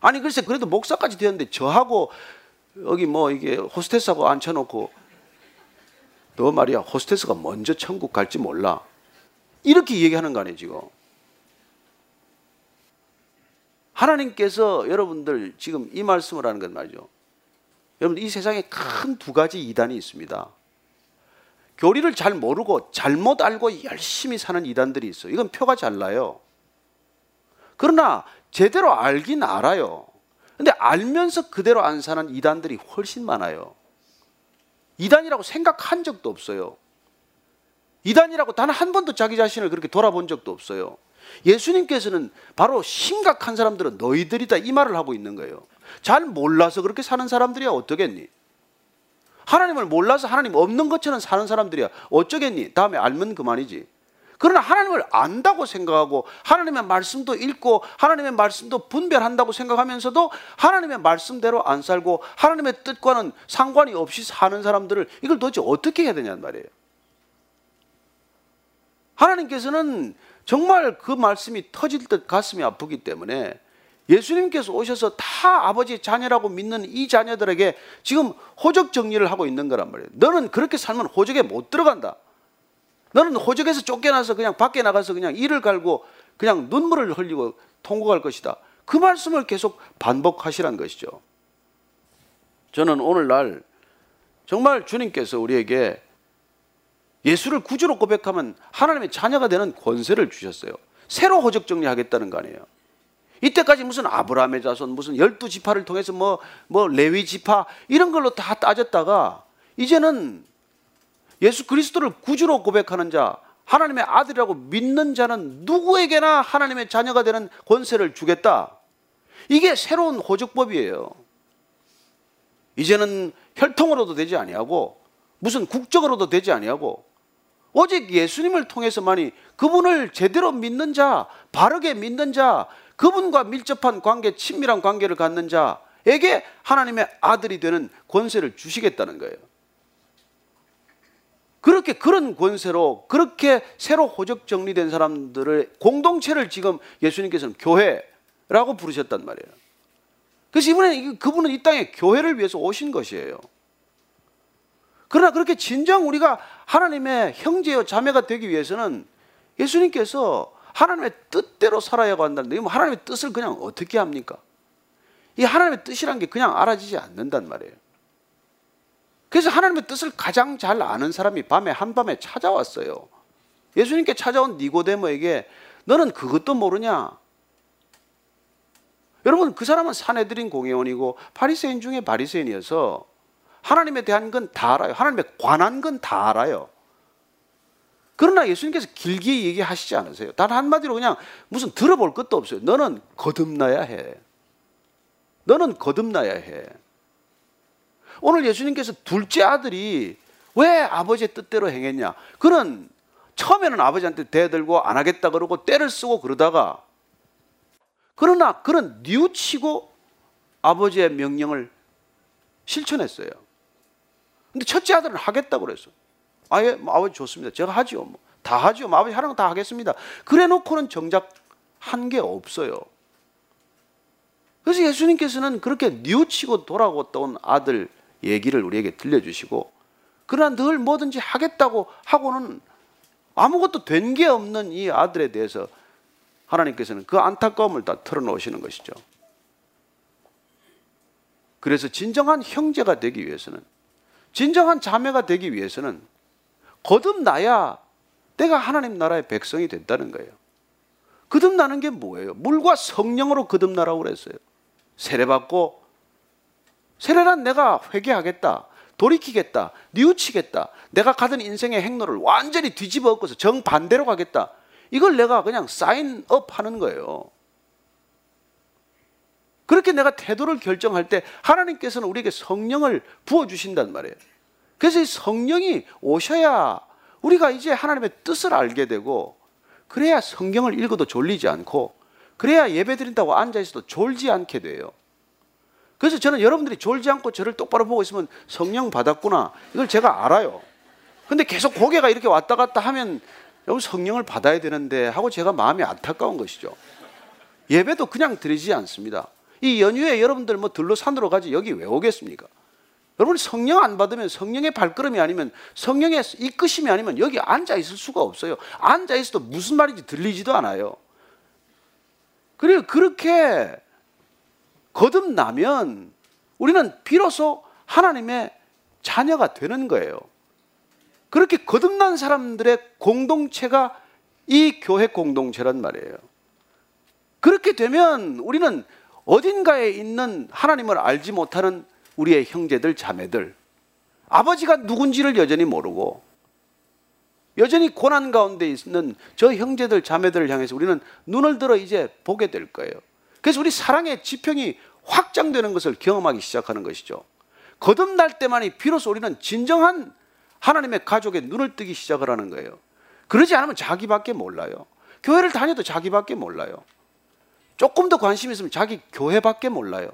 아니 글쎄 그래도 목사까지 되었는데 저하고 여기 뭐 이게 호스테스하고 앉혀놓고 너 말이야 호스테스가 먼저 천국 갈지 몰라. 이렇게 얘기하는 거 아니에요 지금? 하나님께서 여러분들 지금 이 말씀을 하는 건 말이죠. 여러분 이 세상에 큰 두 가지 이단이 있습니다 교리를 잘 모르고 잘못 알고 열심히 사는 이단들이 있어요. 이건 표가 잘 나요. 그러나 제대로 알긴 알아요. 근데 알면서 그대로 안 사는 이단들이 훨씬 많아요. 이단이라고 생각한 적도 없어요. 이단이라고 단 한 번도 자기 자신을 그렇게 돌아본 적도 없어요. 예수님께서는 바로 심각한 사람들은 너희들이다 이 말을 하고 있는 거예요. 잘 몰라서 그렇게 사는 사람들이야 어떻겠니? 하나님을 몰라서 하나님 없는 것처럼 사는 사람들이야. 어쩌겠니? 다음에 알면 그만이지. 그러나 하나님을 안다고 생각하고 하나님의 말씀도 읽고 하나님의 말씀도 분별한다고 생각하면서도 하나님의 말씀대로 안 살고 하나님의 뜻과는 상관이 없이 사는 사람들을 이걸 도대체 어떻게 해야 되냐는 말이에요. 하나님께서는 정말 그 말씀이 터질 듯 가슴이 아프기 때문에 예수님께서 오셔서 다 아버지의 자녀라고 믿는 이 자녀들에게 지금 호적 정리를 하고 있는 거란 말이에요. 너는 그렇게 살면 호적에 못 들어간다. 너는 호적에서 쫓겨나서 그냥 밖에 나가서 그냥 이를 갈고 그냥 눈물을 흘리고 통곡할 것이다. 그 말씀을 계속 반복하시란 것이죠. 저는 오늘날 정말 주님께서 우리에게 예수를 구주로 고백하면 하나님의 자녀가 되는 권세를 주셨어요. 새로 호적 정리하겠다는 거 아니에요. 이때까지 무슨 아브라함의 자손, 무슨 열두 지파를 통해서 뭐, 뭐 레위 지파 이런 걸로 다 따졌다가 이제는 예수 그리스도를 구주로 고백하는 자, 하나님의 아들이라고 믿는 자는 누구에게나 하나님의 자녀가 되는 권세를 주겠다. 이게 새로운 호적법이에요. 이제는 혈통으로도 되지 아니하고 무슨 국적으로도 되지 아니하고 오직 예수님을 통해서만이 그분을 제대로 믿는 자, 바르게 믿는 자, 그분과 밀접한 관계, 친밀한 관계를 갖는 에게 하나님의 아들이 되는 권세를 주시겠다는 거예요. 그렇게 그런 권세로 그렇게 새로 호적 정리된 사람들의 공동체를 지금 예수님께서는 교회라고 부르셨단 말이에요. 그래서 이번에 그분은 이 땅에 교회를 위해서 오신 것이에요. 그러나 그렇게 진정 우리가 하나님의 형제요 자매가 되기 위해서는 예수님께서 하나님의 뜻대로 살아야 한다는데 하나님의 뜻을 그냥 어떻게 합니까? 이 하나님의 뜻이란 게 그냥 알아지지 않는단 말이에요. 그래서 하나님의 뜻을 가장 잘 아는 사람이 밤에 한밤에 찾아왔어요. 예수님께 찾아온 니고데모에게 너는 그것도 모르냐? 여러분 그 사람은 사내들인 공회원이고 바리새인 중에 바리새인이어서 하나님에 대한 건 다 알아요. 하나님에 관한 건 다 알아요. 그러나 예수님께서 길게 얘기하시지 않으세요. 단 한마디로 그냥 무슨 들어볼 것도 없어요. 너는 거듭나야 해. 너는 거듭나야 해. 오늘 예수님께서 둘째 아들이 왜 아버지의 뜻대로 행했냐? 그는 처음에는 아버지한테 대들고 안 하겠다 그러고 때를 쓰고 그러다가 그러나 그는 뉘우치고 아버지의 명령을 실천했어요. 근데 첫째 아들은 하겠다고 그랬어. 아예 뭐 아버지 좋습니다. 제가 하지요. 뭐. 다 하지요. 뭐 아버지 하는 거 다 하겠습니다. 그래 놓고는 정작 한 게 없어요. 그래서 예수님께서는 그렇게 뉘우치고 돌아왔던 아들 얘기를 우리에게 들려주시고 그러나 늘 뭐든지 하겠다고 하고는 아무것도 된 게 없는 이 아들에 대해서 하나님께서는 그 안타까움을 다 털어놓으시는 것이죠. 그래서 진정한 형제가 되기 위해서는 진정한 자매가 되기 위해서는 거듭나야 내가 하나님 나라의 백성이 된다는 거예요. 거듭나는 게 뭐예요? 물과 성령으로 거듭나라고 그랬어요. 세례받고 세례란 내가 회개하겠다. 돌이키겠다. 뉘우치겠다. 내가 가던 인생의 행로를 완전히 뒤집어 엎어서 정반대로 가겠다. 이걸 내가 그냥 사인업 하는 거예요. 그렇게 내가 태도를 결정할 때 하나님께서는 우리에게 성령을 부어주신단 말이에요. 그래서 이 성령이 오셔야 우리가 이제 하나님의 뜻을 알게 되고 그래야 성경을 읽어도 졸리지 않고 그래야 예배 드린다고 앉아 있어도 졸지 않게 돼요. 그래서 저는 여러분들이 졸지 않고 저를 똑바로 보고 있으면 성령 받았구나. 이걸 제가 알아요. 근데 계속 고개가 이렇게 왔다 갔다 하면 여러분 성령을 받아야 되는데 하고 제가 마음이 안타까운 것이죠. 예배도 그냥 드리지 않습니다. 이 연휴에 여러분들 뭐 들로 산으로 가지 여기 왜 오겠습니까? 여러분 성령 안 받으면 성령의 발걸음이 아니면 성령의 이끄심이 아니면 여기 앉아 있을 수가 없어요. 앉아 있어도 무슨 말인지 들리지도 않아요. 그리고 그렇게 거듭나면 우리는 비로소 하나님의 자녀가 되는 거예요. 그렇게 거듭난 사람들의 공동체가 이 교회 공동체란 말이에요. 그렇게 되면 우리는 어딘가에 있는 하나님을 알지 못하는 우리의 형제들, 자매들, 아버지가 누군지를 여전히 모르고 여전히 고난 가운데 있는 저 형제들, 자매들을 향해서 우리는 눈을 들어 이제 보게 될 거예요. 그래서 우리 사랑의 지평이 확장되는 것을 경험하기 시작하는 것이죠. 거듭날 때만이 비로소 우리는 진정한 하나님의 가족의 눈을 뜨기 시작을 하는 거예요. 그러지 않으면 자기밖에 몰라요. 교회를 다녀도 자기밖에 몰라요. 조금 더 관심 있으면 자기 교회밖에 몰라요.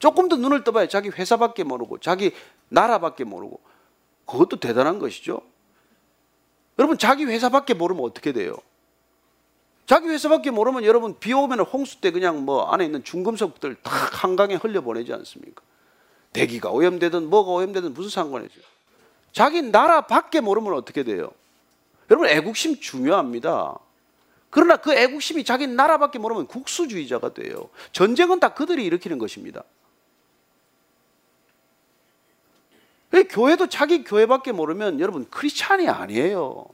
조금 더 눈을 떠봐야 자기 회사밖에 모르고 자기 나라밖에 모르고 그것도 대단한 것이죠. 여러분 자기 회사밖에 모르면 어떻게 돼요? 자기 회사밖에 모르면 여러분 비 오면 홍수 때 그냥 뭐 안에 있는 중금속들 다 한강에 흘려보내지 않습니까? 대기가 오염되든 뭐가 오염되든 무슨 상관이 있어요? 자기 나라 밖에 모르면 어떻게 돼요? 여러분 애국심 중요합니다. 그러나 그 애국심이 자기 나라밖에 모르면 국수주의자가 돼요. 전쟁은 다 그들이 일으키는 것입니다. 교회도 자기 교회밖에 모르면 여러분 크리스찬이 아니에요.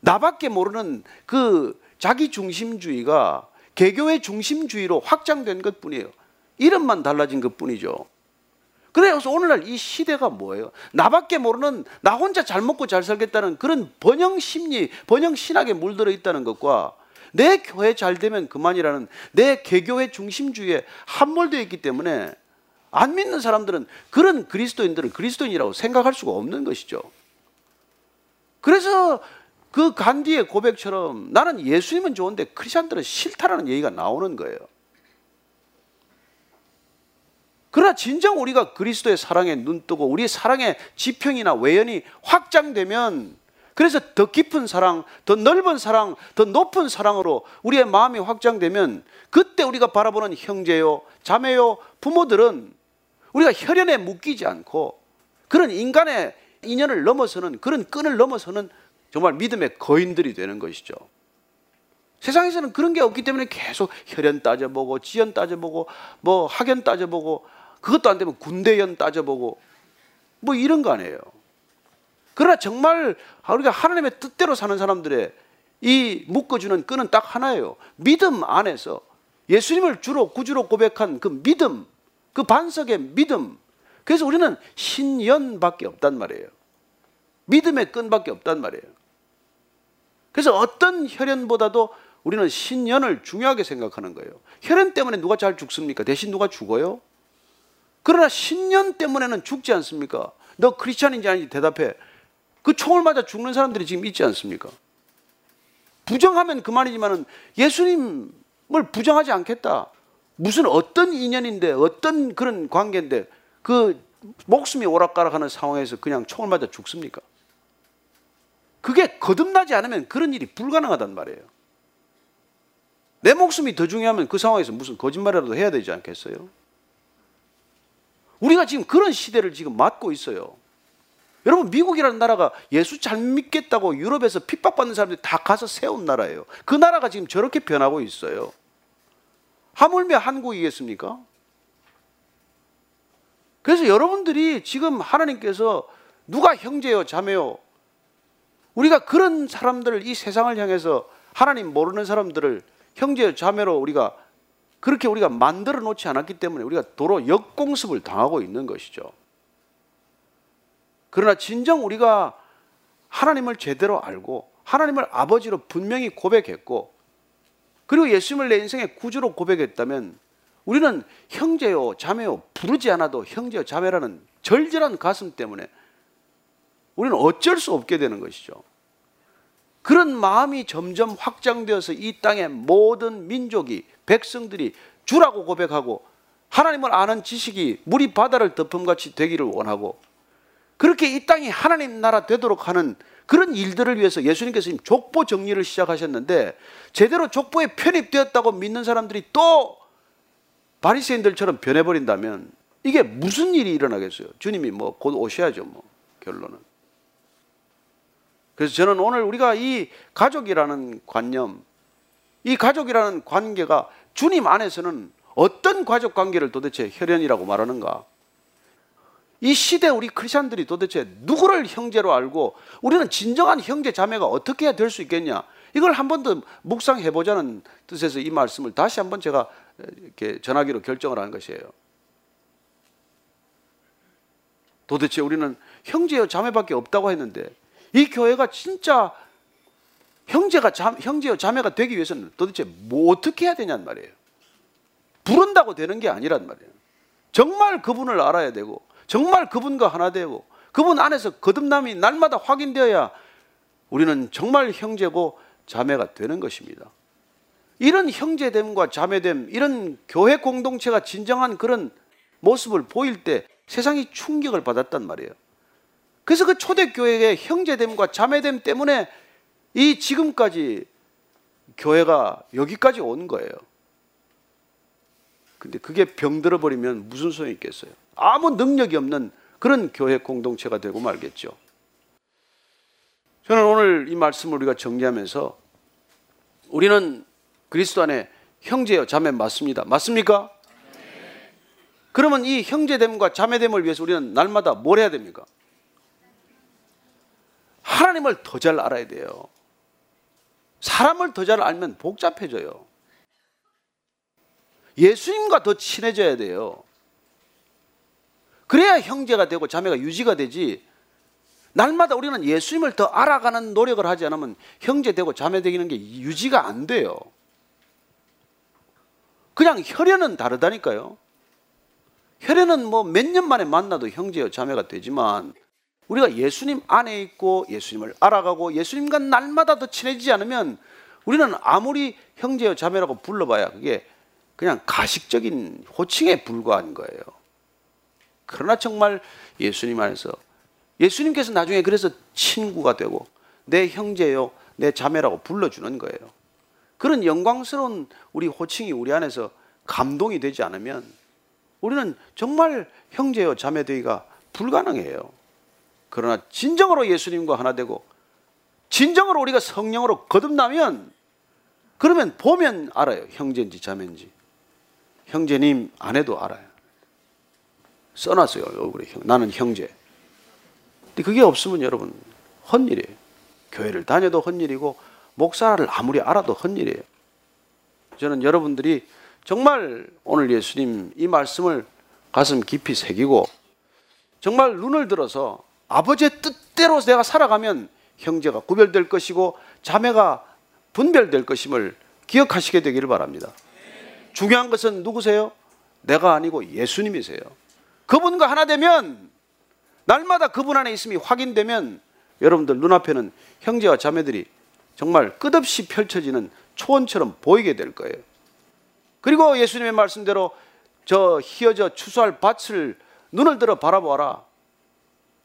나밖에 모르는 그 자기 중심주의가 개교의 중심주의로 확장된 것 뿐이에요. 이름만 달라진 것 뿐이죠. 그래서 오늘날 이 시대가 뭐예요? 나밖에 모르는 나 혼자 잘 먹고 잘 살겠다는 그런 번영 심리, 번영 신학에 물들어 있다는 것과 내 교회 잘 되면 그만이라는 내 개교의 중심주의에 함몰되어 있기 때문에 안 믿는 사람들은 그런 그리스도인들은 그리스도인이라고 생각할 수가 없는 것이죠. 그래서 그 간디의 고백처럼 나는 예수님은 좋은데 크리스천들은 싫다라는 얘기가 나오는 거예요. 그러나 진정 우리가 그리스도의 사랑에 눈뜨고 우리의 사랑의 지평이나 외연이 확장되면 그래서 더 깊은 사랑, 더 넓은 사랑, 더 높은 사랑으로 우리의 마음이 확장되면 그때 우리가 바라보는 형제요, 자매요, 부모들은 우리가 혈연에 묶이지 않고 그런 인간의 인연을 넘어서는 그런 끈을 넘어서는 정말 믿음의 거인들이 되는 것이죠. 세상에서는 그런 게 없기 때문에 계속 혈연 따져보고 지연 따져보고 뭐 학연 따져보고 그것도 안 되면 군대연 따져보고 뭐 이런 거 아니에요. 그러나 정말 우리가 하나님의 뜻대로 사는 사람들의 이 묶어주는 끈은 딱 하나예요. 믿음 안에서 예수님을 주로 구주로 고백한 그 믿음, 그 반석의 믿음. 그래서 우리는 신연밖에 없단 말이에요. 믿음의 끈밖에 없단 말이에요. 그래서 어떤 혈연보다도 우리는 신연을 중요하게 생각하는 거예요. 혈연 때문에 누가 잘 죽습니까? 대신 누가 죽어요? 그러나 신년 때문에는 죽지 않습니까? 너 크리스찬인지 아닌지 대답해. 그 총을 맞아 죽는 사람들이 지금 있지 않습니까? 부정하면 그만이지만은 예수님을 부정하지 않겠다. 무슨 어떤 인연인데 어떤 그런 관계인데 그 목숨이 오락가락하는 상황에서 그냥 총을 맞아 죽습니까? 그게 거듭나지 않으면 그런 일이 불가능하단 말이에요. 내 목숨이 더 중요하면 그 상황에서 무슨 거짓말이라도 해야 되지 않겠어요? 우리가 지금 그런 시대를 지금 맞고 있어요. 여러분 미국이라는 나라가 예수 잘 믿겠다고 유럽에서 핍박받는 사람들이 다 가서 세운 나라예요. 그 나라가 지금 저렇게 변하고 있어요. 하물며 한국이겠습니까? 그래서 여러분들이 지금 하나님께서 누가 형제요 자매요 우리가 그런 사람들을 이 세상을 향해서 하나님 모르는 사람들을 형제요 자매로 우리가 그렇게 우리가 만들어 놓지 않았기 때문에 우리가 도로 역공습을 당하고 있는 것이죠. 그러나 진정 우리가 하나님을 제대로 알고 하나님을 아버지로 분명히 고백했고 그리고 예수님을 내 인생의 구주로 고백했다면 우리는 형제요 자매요 부르지 않아도 형제요 자매라는 절절한 가슴 때문에 우리는 어쩔 수 없게 되는 것이죠. 그런 마음이 점점 확장되어서 이 땅의 모든 민족이 백성들이 주라고 고백하고 하나님을 아는 지식이 물이 바다를 덮음같이 되기를 원하고 그렇게 이 땅이 하나님 나라 되도록 하는 그런 일들을 위해서 예수님께서 족보 정리를 시작하셨는데 제대로 족보에 편입되었다고 믿는 사람들이 또 바리새인들처럼 변해버린다면 이게 무슨 일이 일어나겠어요? 주님이 뭐 곧 오셔야죠, 뭐 결론은. 그래서 저는 오늘 우리가 이 가족이라는 관념, 이 가족이라는 관계가 주님 안에서는 어떤 가족 관계를 도대체 혈연이라고 말하는가? 이 시대 우리 크리스천들이 도대체 누구를 형제로 알고 우리는 진정한 형제 자매가 어떻게 될 수 있겠냐? 이걸 한 번 더 묵상해 보자는 뜻에서 이 말씀을 다시 한번 제가 이렇게 전하기로 결정을 한 것이에요. 도대체 우리는 형제요 자매밖에 없다고 했는데 이 교회가 진짜 형제가 자, 형제요 자매가 되기 위해서는 도대체 뭐 어떻게 해야 되냔 말이에요. 부른다고 되는 게 아니란 말이에요. 정말 그분을 알아야 되고 정말 그분과 하나 되고 그분 안에서 거듭남이 날마다 확인되어야 우리는 정말 형제고 자매가 되는 것입니다. 이런 형제됨과 자매됨, 이런 교회 공동체가 진정한 그런 모습을 보일 때 세상이 충격을 받았단 말이에요. 그래서 그 초대교회의 형제됨과 자매됨 때문에 이 지금까지 교회가 여기까지 온 거예요. 근데 그게 병들어 버리면 무슨 소용이 있겠어요? 아무 능력이 없는 그런 교회 공동체가 되고 말겠죠. 저는 오늘 이 말씀을 우리가 정리하면서 우리는 그리스도 안에 형제요 자매 맞습니다. 맞습니까? 그러면 이 형제됨과 자매됨을 위해서 우리는 날마다 뭘 해야 됩니까? 하나님을 더 잘 알아야 돼요. 사람을 더 잘 알면 복잡해져요. 예수님과 더 친해져야 돼요. 그래야 형제가 되고 자매가 유지가 되지. 날마다 우리는 예수님을 더 알아가는 노력을 하지 않으면 형제 되고 자매 되기는 게 유지가 안 돼요. 그냥 혈연은 다르다니까요. 혈연은 뭐 몇 년 만에 만나도 형제요 자매가 되지만 우리가 예수님 안에 있고 예수님을 알아가고 예수님과 날마다 더 친해지지 않으면 우리는 아무리 형제요 자매라고 불러봐야 그게 그냥 가식적인 호칭에 불과한 거예요. 그러나 정말 예수님 안에서 예수님께서 나중에 그래서 친구가 되고 내 형제요, 내 자매라고 불러주는 거예요. 그런 영광스러운 우리 호칭이 우리 안에서 감동이 되지 않으면 우리는 정말 형제요, 자매 되기가 불가능해요. 그러나 진정으로 예수님과 하나 되고 진정으로 우리가 성령으로 거듭나면 그러면 보면 알아요. 형제인지 자매인지. 형제님 아내도 알아요. 써놨어요. 얼굴에. 나는 형제. 근데 그게 없으면 여러분 헛일이에요. 교회를 다녀도 헛일이고 목사를 아무리 알아도 헛일이에요. 저는 여러분들이 정말 오늘 예수님 이 말씀을 가슴 깊이 새기고 정말 눈을 들어서 아버지의 뜻대로 내가 살아가면 형제가 구별될 것이고 자매가 분별될 것임을 기억하시게 되기를 바랍니다. 중요한 것은 누구세요? 내가 아니고 예수님이세요. 그분과 하나 되면 날마다 그분 안에 있음이 확인되면 여러분들 눈앞에는 형제와 자매들이 정말 끝없이 펼쳐지는 초원처럼 보이게 될 거예요. 그리고 예수님의 말씀대로 저 희어져 추수할 밭을 눈을 들어 바라보아라.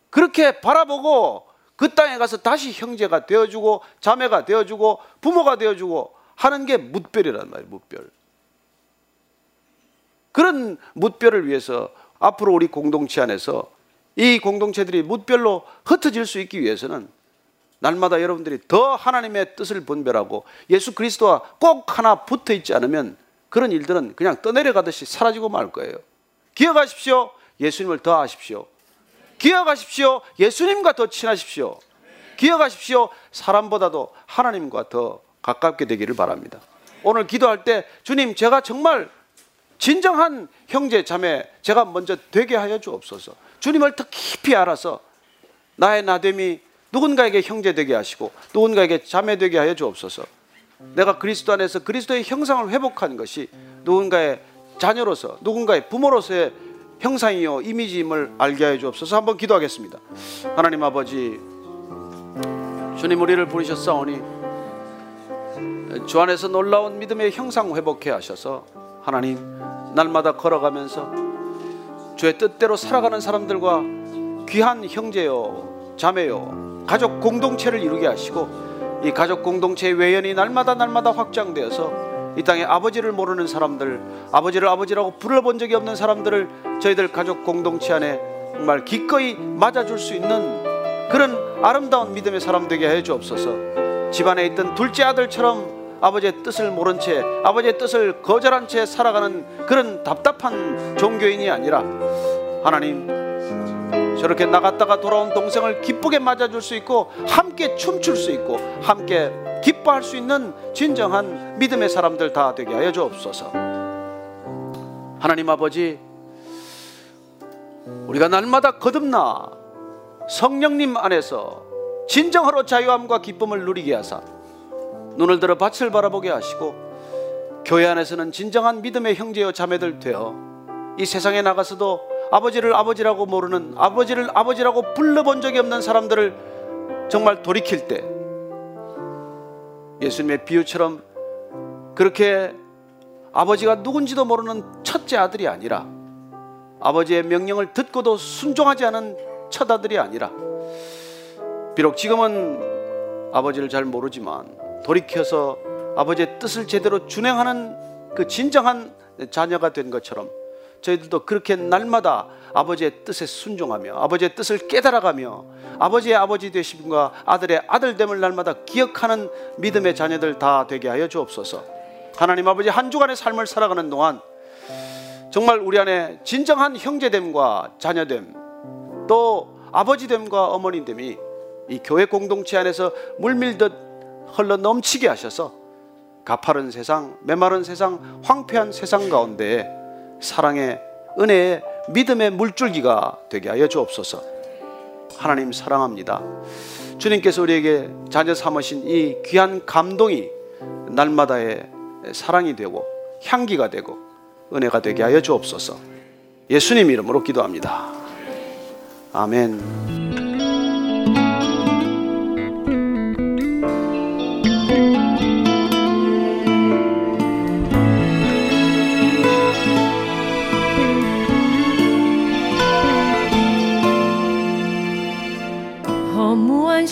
그렇게 바라보고 그 땅에 가서 다시 형제가 되어주고 자매가 되어주고 부모가 되어주고 하는 게 묻별이란 말이에요. 묻별. 그런 묻별을 위해서 앞으로 우리 공동체 안에서 이 공동체들이 묻별로 흩어질 수 있기 위해서는 날마다 여러분들이 더 하나님의 뜻을 분별하고 예수 그리스도와 꼭 하나 붙어 있지 않으면 그런 일들은 그냥 떠내려가듯이 사라지고 말 거예요. 기억하십시오. 예수님을 더 아십시오. 기억하십시오. 예수님과 더 친하십시오. 기억하십시오. 사람보다도 하나님과 더 가깝게 되기를 바랍니다. 오늘 기도할 때 주님 제가 정말 진정한 형제 자매 제가 먼저 되게 하여 주옵소서. 주님을 더 깊이 알아서 나의 나됨이 누군가에게 형제 되게 하시고 누군가에게 자매 되게 하여 주옵소서. 내가 그리스도 안에서 그리스도의 형상을 회복한 것이 누군가의 자녀로서 누군가의 부모로서의 형상이요 이미지임을 알게 하여 주옵소서. 한번 기도하겠습니다. 하나님 아버지 주님 우리를 부르셨사오니 주 안에서 놀라운 믿음의 형상 회복해 하셔서 하나님 날마다 걸어가면서 주의 뜻대로 살아가는 사람들과 귀한 형제요, 자매요, 가족 공동체를 이루게 하시고 이 가족 공동체의 외연이 날마다 날마다 확장되어서 이 땅에 아버지를 모르는 사람들, 아버지를 아버지라고 불러본 적이 없는 사람들을 저희들 가족 공동체 안에 정말 기꺼이 맞아줄 수 있는 그런 아름다운 믿음의 사람 되게 해 주옵소서. 집안에 있던 둘째 아들처럼 아버지의 뜻을 모른 채 아버지의 뜻을 거절한 채 살아가는 그런 답답한 종교인이 아니라 하나님 저렇게 나갔다가 돌아온 동생을 기쁘게 맞아줄 수 있고 함께 춤출 수 있고 함께 기뻐할 수 있는 진정한 믿음의 사람들 다 되게 하여 주옵소서. 하나님 아버지 우리가 날마다 거듭나 성령님 안에서 진정으로 자유함과 기쁨을 누리게 하사 눈을 들어 밭을 바라보게 하시고 교회 안에서는 진정한 믿음의 형제여 자매들 되어 이 세상에 나가서도 아버지를 아버지라고 모르는 아버지를 아버지라고 불러본 적이 없는 사람들을 정말 돌이킬 때 예수님의 비유처럼 그렇게 아버지가 누군지도 모르는 첫째 아들이 아니라 아버지의 명령을 듣고도 순종하지 않은 첫 아들이 아니라 비록 지금은 아버지를 잘 모르지만 돌이켜서 아버지의 뜻을 제대로 준행하는 그 진정한 자녀가 된 것처럼 저희들도 그렇게 날마다 아버지의 뜻에 순종하며 아버지의 뜻을 깨달아가며 아버지의 아버지 되심과 아들의 아들됨을 날마다 기억하는 믿음의 자녀들 다 되게 하여 주옵소서. 하나님 아버지 한 주간의 삶을 살아가는 동안 정말 우리 안에 진정한 형제됨과 자녀됨 또 아버지됨과 어머니됨이 이 교회 공동체 안에서 물밀듯 흘러 넘치게 하셔서 가파른 세상, 메마른 세상, 황폐한 세상 가운데 사랑의 은혜의 믿음의 물줄기가 되게 하여 주옵소서. 하나님 사랑합니다. 주님께서 우리에게 자녀 삼으신 이 귀한 감동이 날마다의 사랑이 되고 향기가 되고 은혜가 되게 하여 주옵소서. 예수님 이름으로 기도합니다. 아멘.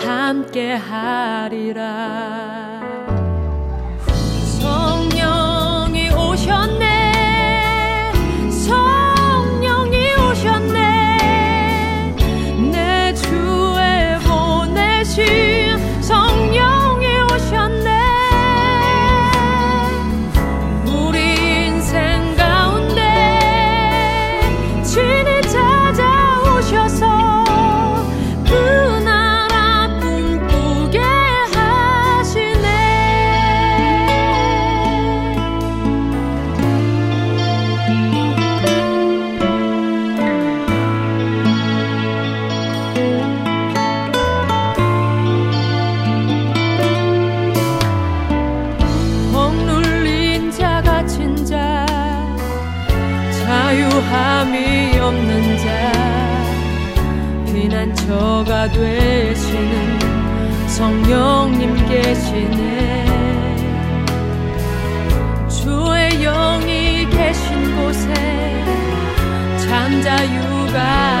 함께 하리라 성령님 계시네. 주의 영이 계신 곳에 잠자유가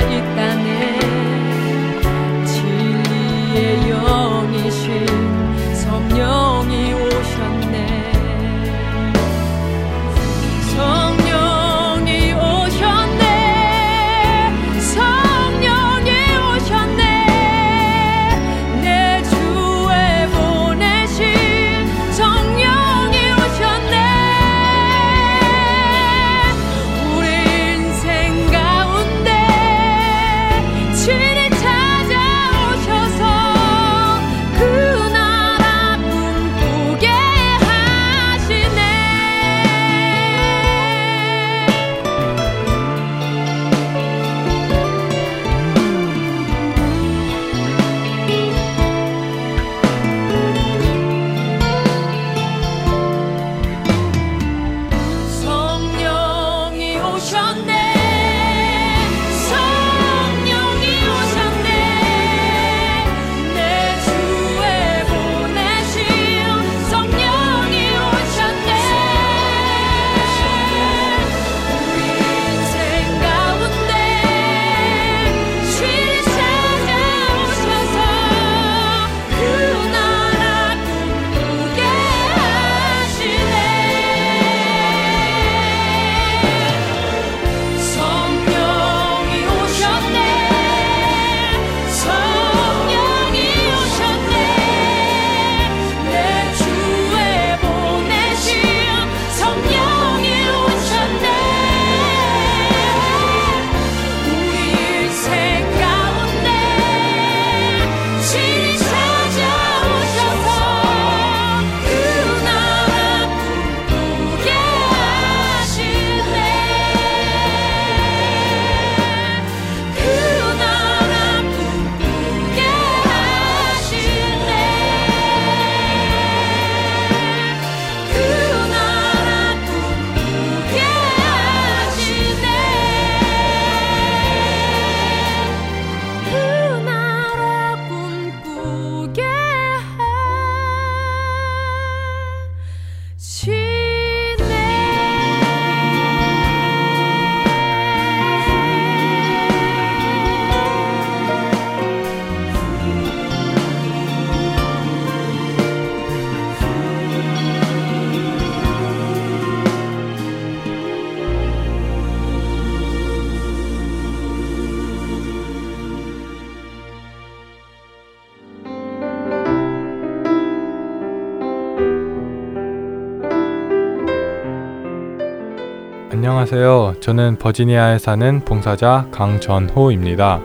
저는 버지니아에 사는 봉사자 강전호입니다.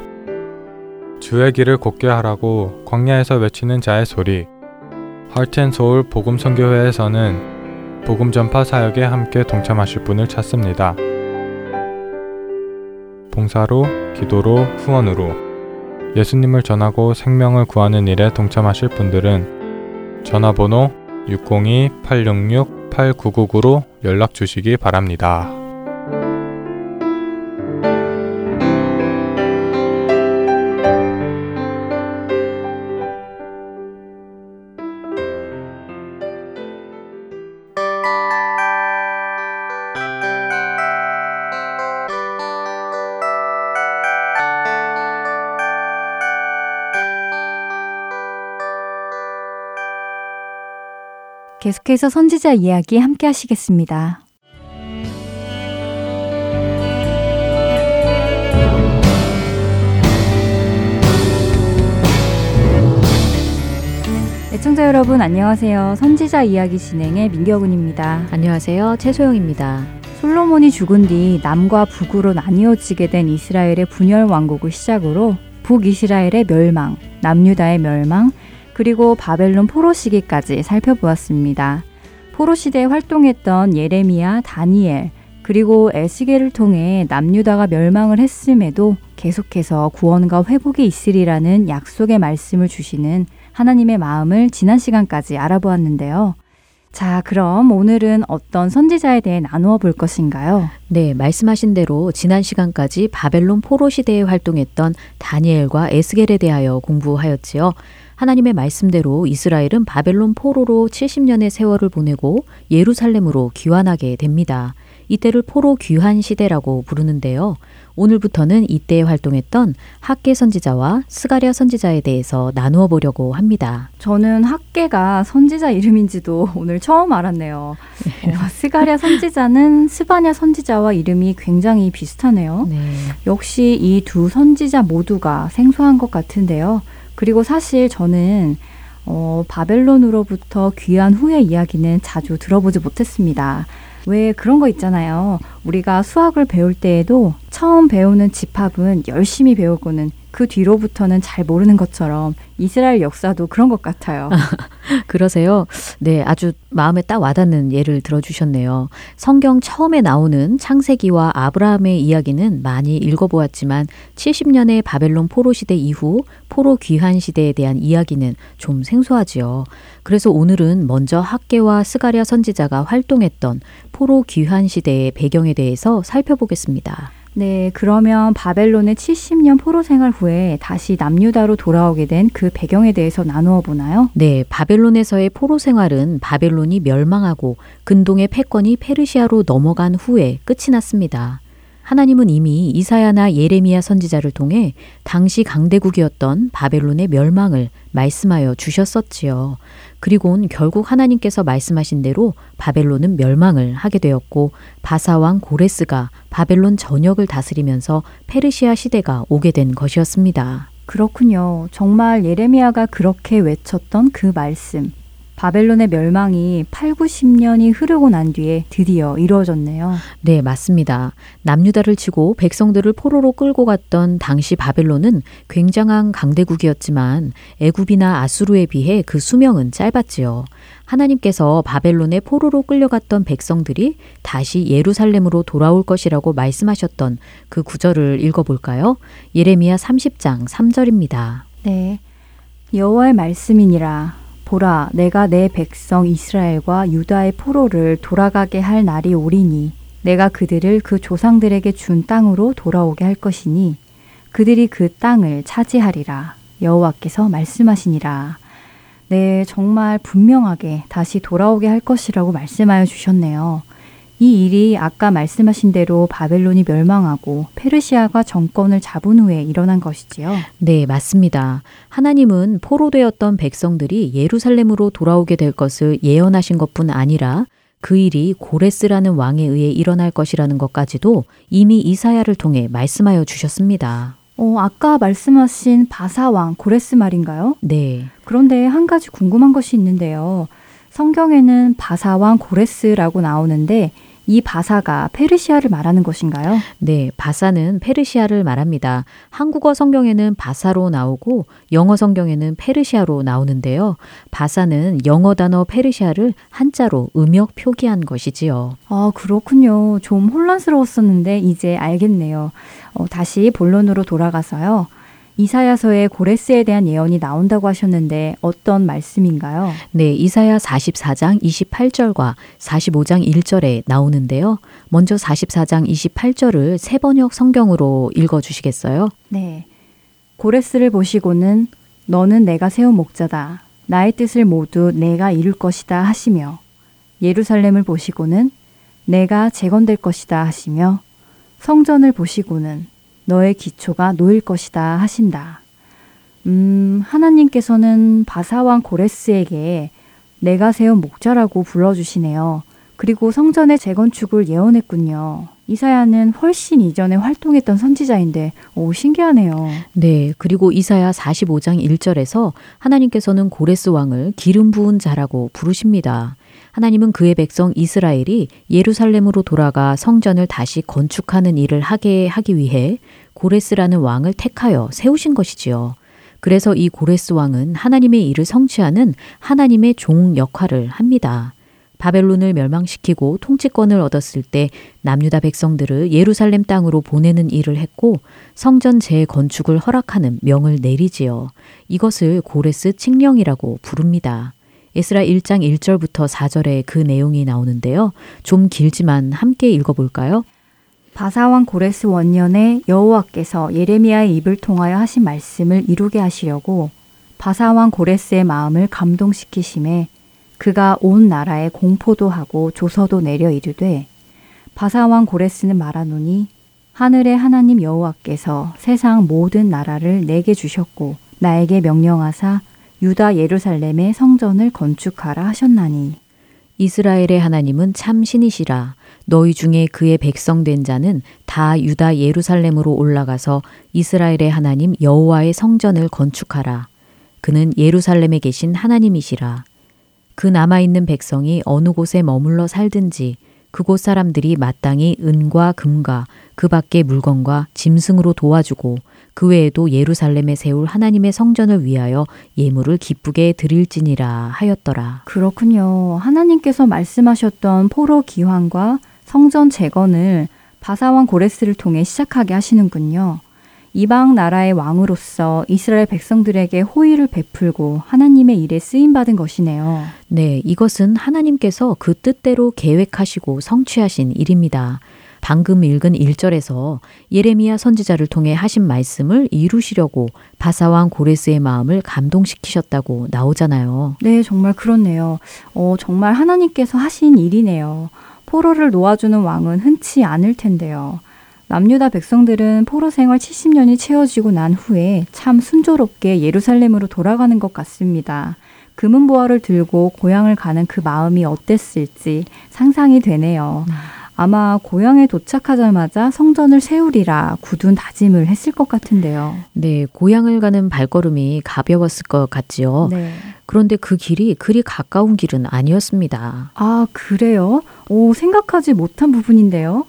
주의 길을 곧게 하라고 광야에서 외치는 자의 소리. 하트앤소울 복음선교회에서는 복음 전파 사역에 함께 동참하실 분을 찾습니다. 봉사로, 기도로, 후원으로 예수님을 전하고 생명을 구하는 일에 동참하실 분들은 전화번호 602-866-8999로 연락 주시기 바랍니다. 계속해서 선지자 이야기 함께 하시겠습니다. 애청자 여러분 안녕하세요. 선지자 이야기 진행의 민경훈입니다. 안녕하세요. 최소영입니다. 솔로몬이 죽은 뒤 남과 북으로 나뉘어지게 된 이스라엘의 분열 왕국을 시작으로 북이스라엘의 멸망, 남유다의 멸망, 그리고 바벨론 포로 시기까지 살펴보았습니다. 포로 시대에 활동했던 예레미야, 다니엘, 그리고 에스겔을 통해 남유다가 멸망을 했음에도 계속해서 구원과 회복이 있으리라는 약속의 말씀을 주시는 하나님의 마음을 지난 시간까지 알아보았는데요. 자, 그럼 오늘은 어떤 선지자에 대해 나누어 볼 것인가요? 네, 말씀하신 대로 지난 시간까지 바벨론 포로 시대에 활동했던 다니엘과 에스겔에 대하여 공부하였지요. 하나님의 말씀대로 이스라엘은 바벨론 포로로 70년의 세월을 보내고 예루살렘으로 귀환하게 됩니다. 이때를 포로 귀환 시대라고 부르는데요. 오늘부터는 이때에 활동했던 학개 선지자와 스가랴 선지자에 대해서 나누어 보려고 합니다. 저는 학개가 선지자 이름인지도 오늘 처음 알았네요. 어, 스가랴 선지자는 스바냐 선지자와 이름이 굉장히 비슷하네요. 네. 역시 이 두 선지자 모두가 생소한 것 같은데요. 그리고 사실 저는 어, 바벨론으로부터 귀한 후의 이야기는 자주 들어보지 못했습니다. 왜 그런 거 있잖아요. 우리가 수학을 배울 때에도 처음 배우는 집합은 열심히 배우고는 그 뒤로부터는 잘 모르는 것처럼 이스라엘 역사도 그런 것 같아요. 그러세요? 네, 아주 마음에 딱 와닿는 예를 들어주셨네요. 성경 처음에 나오는 창세기와 아브라함의 이야기는 많이 읽어보았지만 70년의 바벨론 포로 시대 이후 포로 귀환 시대에 대한 이야기는 좀 생소하지요. 그래서 오늘은 먼저 학계와 스가랴 선지자가 활동했던 포로 귀환 시대의 배경에 대해서 살펴보겠습니다. 네, 그러면 바벨론의 70년 포로 생활 후에 다시 남유다로 돌아오게 된 그 배경에 대해서 나누어 보나요? 네, 바벨론에서의 포로 생활은 바벨론이 멸망하고 근동의 패권이 페르시아로 넘어간 후에 끝이 났습니다. 하나님은 이미 이사야나 예레미야 선지자를 통해 당시 강대국이었던 바벨론의 멸망을 말씀하여 주셨었지요. 그리고는 결국 하나님께서 말씀하신 대로 바벨론은 멸망을 하게 되었고 바사왕 고레스가 바벨론 전역을 다스리면서 페르시아 시대가 오게 된 것이었습니다. 그렇군요. 정말 예레미야가 그렇게 외쳤던 그 말씀. 바벨론의 멸망이 8, 90년이 흐르고 난 뒤에 드디어 이루어졌네요. 네, 맞습니다. 남유다를 치고 백성들을 포로로 끌고 갔던 당시 바벨론은 굉장한 강대국이었지만 애굽이나 아수르에 비해 그 수명은 짧았지요. 하나님께서 바벨론의 포로로 끌려갔던 백성들이 다시 예루살렘으로 돌아올 것이라고 말씀하셨던 그 구절을 읽어볼까요? 예레미야 30장 3절입니다. 네. 여호와의 말씀이니라. 보라, 내가 내 백성 이스라엘과 유다의 포로를 돌아가게 할 날이 오리니 내가 그들을 그 조상들에게 준 땅으로 돌아오게 할 것이니 그들이 그 땅을 차지하리라. 여호와께서 말씀하시니라. 네, 정말 분명하게 다시 돌아오게 할 것이라고 말씀하여 주셨네요. 이 일이 아까 말씀하신 대로 바벨론이 멸망하고 페르시아가 정권을 잡은 후에 일어난 것이지요. 네, 맞습니다. 하나님은 포로되었던 백성들이 예루살렘으로 돌아오게 될 것을 예언하신 것뿐 아니라 그 일이 고레스라는 왕에 의해 일어날 것이라는 것까지도 이미 이사야를 통해 말씀하여 주셨습니다. 어, 아까 말씀하신 바사왕 고레스 말인가요? 네. 그런데 한 가지 궁금한 것이 있는데요. 성경에는 바사왕 고레스라고 나오는데 이 바사가 페르시아를 말하는 것인가요? 네, 바사는 페르시아를 말합니다. 한국어 성경에는 바사로 나오고 영어 성경에는 페르시아로 나오는데요. 바사는 영어 단어 페르시아를 한자로 음역 표기한 것이지요. 아, 그렇군요. 좀 혼란스러웠었는데 이제 알겠네요. 어, 다시 본론으로 돌아가서요. 이사야서에 고레스에 대한 예언이 나온다고 하셨는데 어떤 말씀인가요? 네, 이사야 44장 28절과 45장 1절에 나오는데요. 먼저 44장 28절을 세 번역 성경으로 읽어 주시겠어요? 네. 고레스를 보시고는 너는 내가 세운 목자다. 나의 뜻을 모두 내가 이룰 것이다 하시며 예루살렘을 보시고는 내가 재건될 것이다 하시며 성전을 보시고는 너의 기초가 놓일 것이다 하신다. 음, 하나님께서는 바사왕 고레스에게 내가 세운 목자라고 불러주시네요. 그리고 성전의 재건축을 예언했군요. 이사야는 훨씬 이전에 활동했던 선지자인데, 오, 신기하네요. 네, 그리고 이사야 45장 1절에서 하나님께서는 고레스 왕을 기름 부은 자라고 부르십니다. 하나님은 그의 백성 이스라엘이 예루살렘으로 돌아가 성전을 다시 건축하는 일을 하게 하기 위해 고레스라는 왕을 택하여 세우신 것이지요. 그래서 이 고레스 왕은 하나님의 일을 성취하는 하나님의 종 역할을 합니다. 바벨론을 멸망시키고 통치권을 얻었을 때 남유다 백성들을 예루살렘 땅으로 보내는 일을 했고 성전 재건축을 허락하는 명을 내리지요. 이것을 고레스 칙령이라고 부릅니다. 에스라 1장 1절부터 4절에 그 내용이 나오는데요. 좀 길지만 함께 읽어볼까요? 바사왕 고레스 원년에 여호와께서 예레미야의 입을 통하여 하신 말씀을 이루게 하시려고 바사왕 고레스의 마음을 감동시키심에 그가 온 나라에 공포도 하고 조서도 내려 이르되 바사왕 고레스는 말하노니 하늘의 하나님 여호와께서 세상 모든 나라를 내게 주셨고 나에게 명령하사 유다 예루살렘의 성전을 건축하라 하셨나니 이스라엘의 하나님은 참 신이시라. 너희 중에 그의 백성 된 자는 다 유다 예루살렘으로 올라가서 이스라엘의 하나님 여호와의 성전을 건축하라. 그는 예루살렘에 계신 하나님이시라. 그 남아 있는 백성이 어느 곳에 머물러 살든지 그곳 사람들이 마땅히 은과 금과 그 밖의 물건과 짐승으로 도와주고 그 외에도 예루살렘에 세울 하나님의 성전을 위하여 예물을 기쁘게 드릴지니라 하였더라. 그렇군요. 하나님께서 말씀하셨던 포로 기환과 성전 재건을 바사왕 고레스를 통해 시작하게 하시는군요. 이방 나라의 왕으로서 이스라엘 백성들에게 호의를 베풀고 하나님의 일에 쓰임 받은 것이네요. 네, 이것은 하나님께서 그 뜻대로 계획하시고 성취하신 일입니다. 방금 읽은 1절에서 예레미야 선지자를 통해 하신 말씀을 이루시려고 바사왕 고레스의 마음을 감동시키셨다고 나오잖아요. 네, 정말 그렇네요. 어, 정말 하나님께서 하신 일이네요. 포로를 놓아주는 왕은 흔치 않을 텐데요. 남유다 백성들은 포로 생활 70년이 채워지고 난 후에 참 순조롭게 예루살렘으로 돌아가는 것 같습니다. 금은보화를 들고 고향을 가는 그 마음이 어땠을지 상상이 되네요. 아마 고향에 도착하자마자 성전을 세우리라 굳은 다짐을 했을 것 같은데요. 네, 고향을 가는 발걸음이 가벼웠을 것 같지요. 네. 그런데 그 길이 그리 가까운 길은 아니었습니다. 아, 그래요? 오, 생각하지 못한 부분인데요.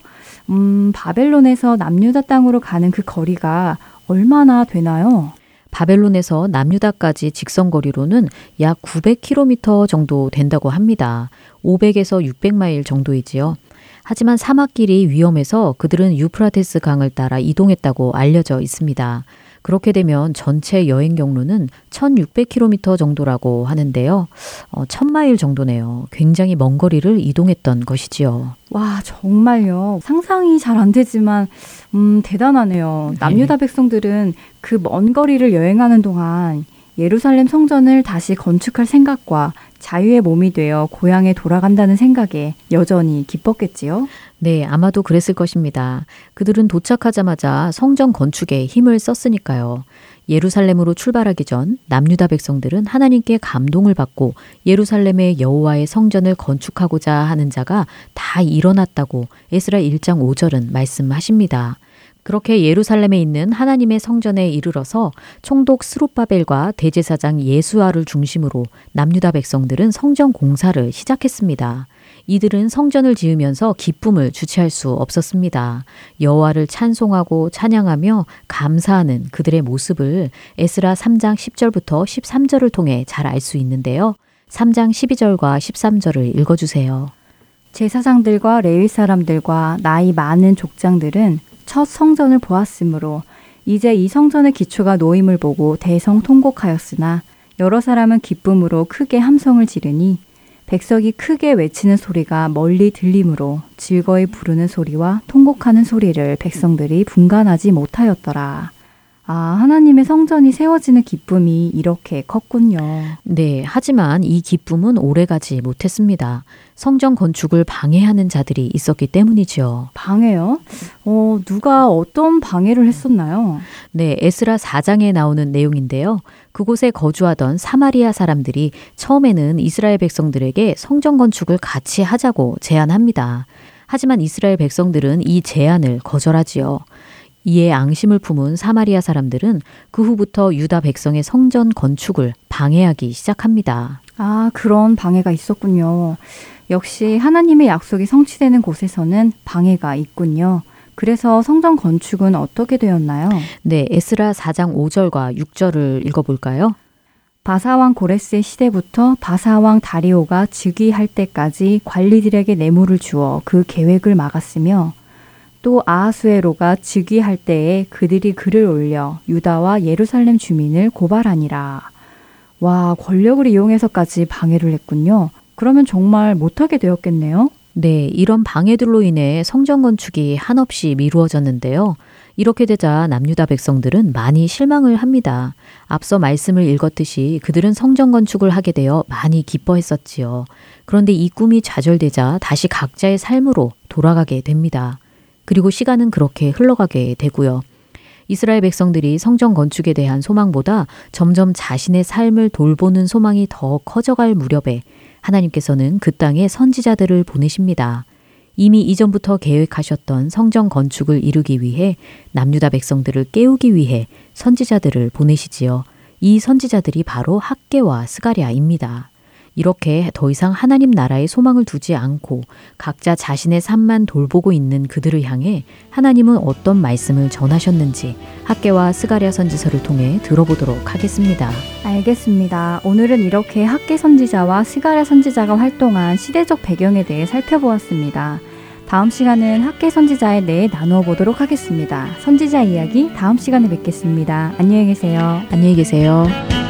음, 바벨론에서 남유다 땅으로 가는 그 거리가 얼마나 되나요? 바벨론에서 남유다까지 직선 거리로는 약 900km 정도 된다고 합니다. 500에서 600마일 정도이지요. 하지만 사막길이 위험해서 그들은 유프라테스 강을 따라 이동했다고 알려져 있습니다. 그렇게 되면 전체 여행 경로는 1600km 정도라고 하는데요. 어, 1000마일 정도네요. 굉장히 먼 거리를 이동했던 것이지요. 와, 정말요. 상상이 잘 안 되지만, 음, 대단하네요. 남유다 백성들은 그 먼 거리를 여행하는 동안 예루살렘 성전을 다시 건축할 생각과 자유의 몸이 되어 고향에 돌아간다는 생각에 여전히 기뻤겠지요? 네, 아마도 그랬을 것입니다. 그들은 도착하자마자 성전 건축에 힘을 썼으니까요. 예루살렘으로 출발하기 전 남유다 백성들은 하나님께 감동을 받고 예루살렘의 여호와의 성전을 건축하고자 하는 자가 다 일어났다고 에스라 1장 5절은 말씀하십니다. 그렇게 예루살렘에 있는 하나님의 성전에 이르러서 총독 스룹바벨과 대제사장 예수아를 중심으로 남유다 백성들은 성전 공사를 시작했습니다. 이들은 성전을 지으면서 기쁨을 주체할 수 없었습니다. 여호와를 찬송하고 찬양하며 감사하는 그들의 모습을 에스라 3장 10절부터 13절을 통해 잘 알 수 있는데요. 3장 12절과 13절을 읽어 주세요. 제사장들과 레위 사람들과 나이 많은 족장들은 첫 성전을 보았으므로 이제 이 성전의 기초가 놓임을 보고 대성 통곡하였으나 여러 사람은 기쁨으로 크게 함성을 지르니 백석이 크게 외치는 소리가 멀리 들림으로 즐거이 부르는 소리와 통곡하는 소리를 백성들이 분간하지 못하였더라. 아, 하나님의 성전이 세워지는 기쁨이 이렇게 컸군요. 네, 하지만 이 기쁨은 오래가지 못했습니다. 성전 건축을 방해하는 자들이 있었기 때문이지요. 방해요? 어, 누가 어떤 방해를 했었나요? 네, 에스라 4장에 나오는 내용인데요. 그곳에 거주하던 사마리아 사람들이 처음에는 이스라엘 백성들에게 성전 건축을 같이 하자고 제안합니다. 하지만 이스라엘 백성들은 이 제안을 거절하지요. 이에 앙심을 품은 사마리아 사람들은 그 후부터 유다 백성의 성전 건축을 방해하기 시작합니다. 아, 그런 방해가 있었군요. 역시 하나님의 약속이 성취되는 곳에서는 방해가 있군요. 그래서 성전 건축은 어떻게 되었나요? 네, 에스라 4장 5절과 6절을 읽어볼까요? 바사왕 고레스의 시대부터 바사왕 다리오가 즉위할 때까지 관리들에게 뇌물을 주어 그 계획을 막았으며 또 아하수에로가 즉위할 때에 그들이 글을 올려 유다와 예루살렘 주민을 고발하니라. 와, 권력을 이용해서까지 방해를 했군요. 그러면 정말 못하게 되었겠네요. 네, 이런 방해들로 인해 성전 건축이 한없이 미루어졌는데요. 이렇게 되자 남유다 백성들은 많이 실망을 합니다. 앞서 말씀을 읽었듯이 그들은 성전 건축을 하게 되어 많이 기뻐했었지요. 그런데 이 꿈이 좌절되자 다시 각자의 삶으로 돌아가게 됩니다. 그리고 시간은 그렇게 흘러가게 되고요. 이스라엘 백성들이 성전 건축에 대한 소망보다 점점 자신의 삶을 돌보는 소망이 더 커져갈 무렵에 하나님께서는 그 땅에 선지자들을 보내십니다. 이미 이전부터 계획하셨던 성전 건축을 이루기 위해 남유다 백성들을 깨우기 위해 선지자들을 보내시지요. 이 선지자들이 바로 학개와 스가랴입니다. 이렇게 더 이상 하나님 나라에 소망을 두지 않고 각자 자신의 삶만 돌보고 있는 그들을 향해 하나님은 어떤 말씀을 전하셨는지 학개와 스가랴 선지서를 통해 들어보도록 하겠습니다. 알겠습니다. 오늘은 이렇게 학개 선지자와 스가랴 선지자가 활동한 시대적 배경에 대해 살펴보았습니다. 다음 시간은 학개 선지자에 대해 나누어 보도록 하겠습니다. 선지자 이야기 다음 시간에 뵙겠습니다. 안녕히 계세요. 안녕히 계세요.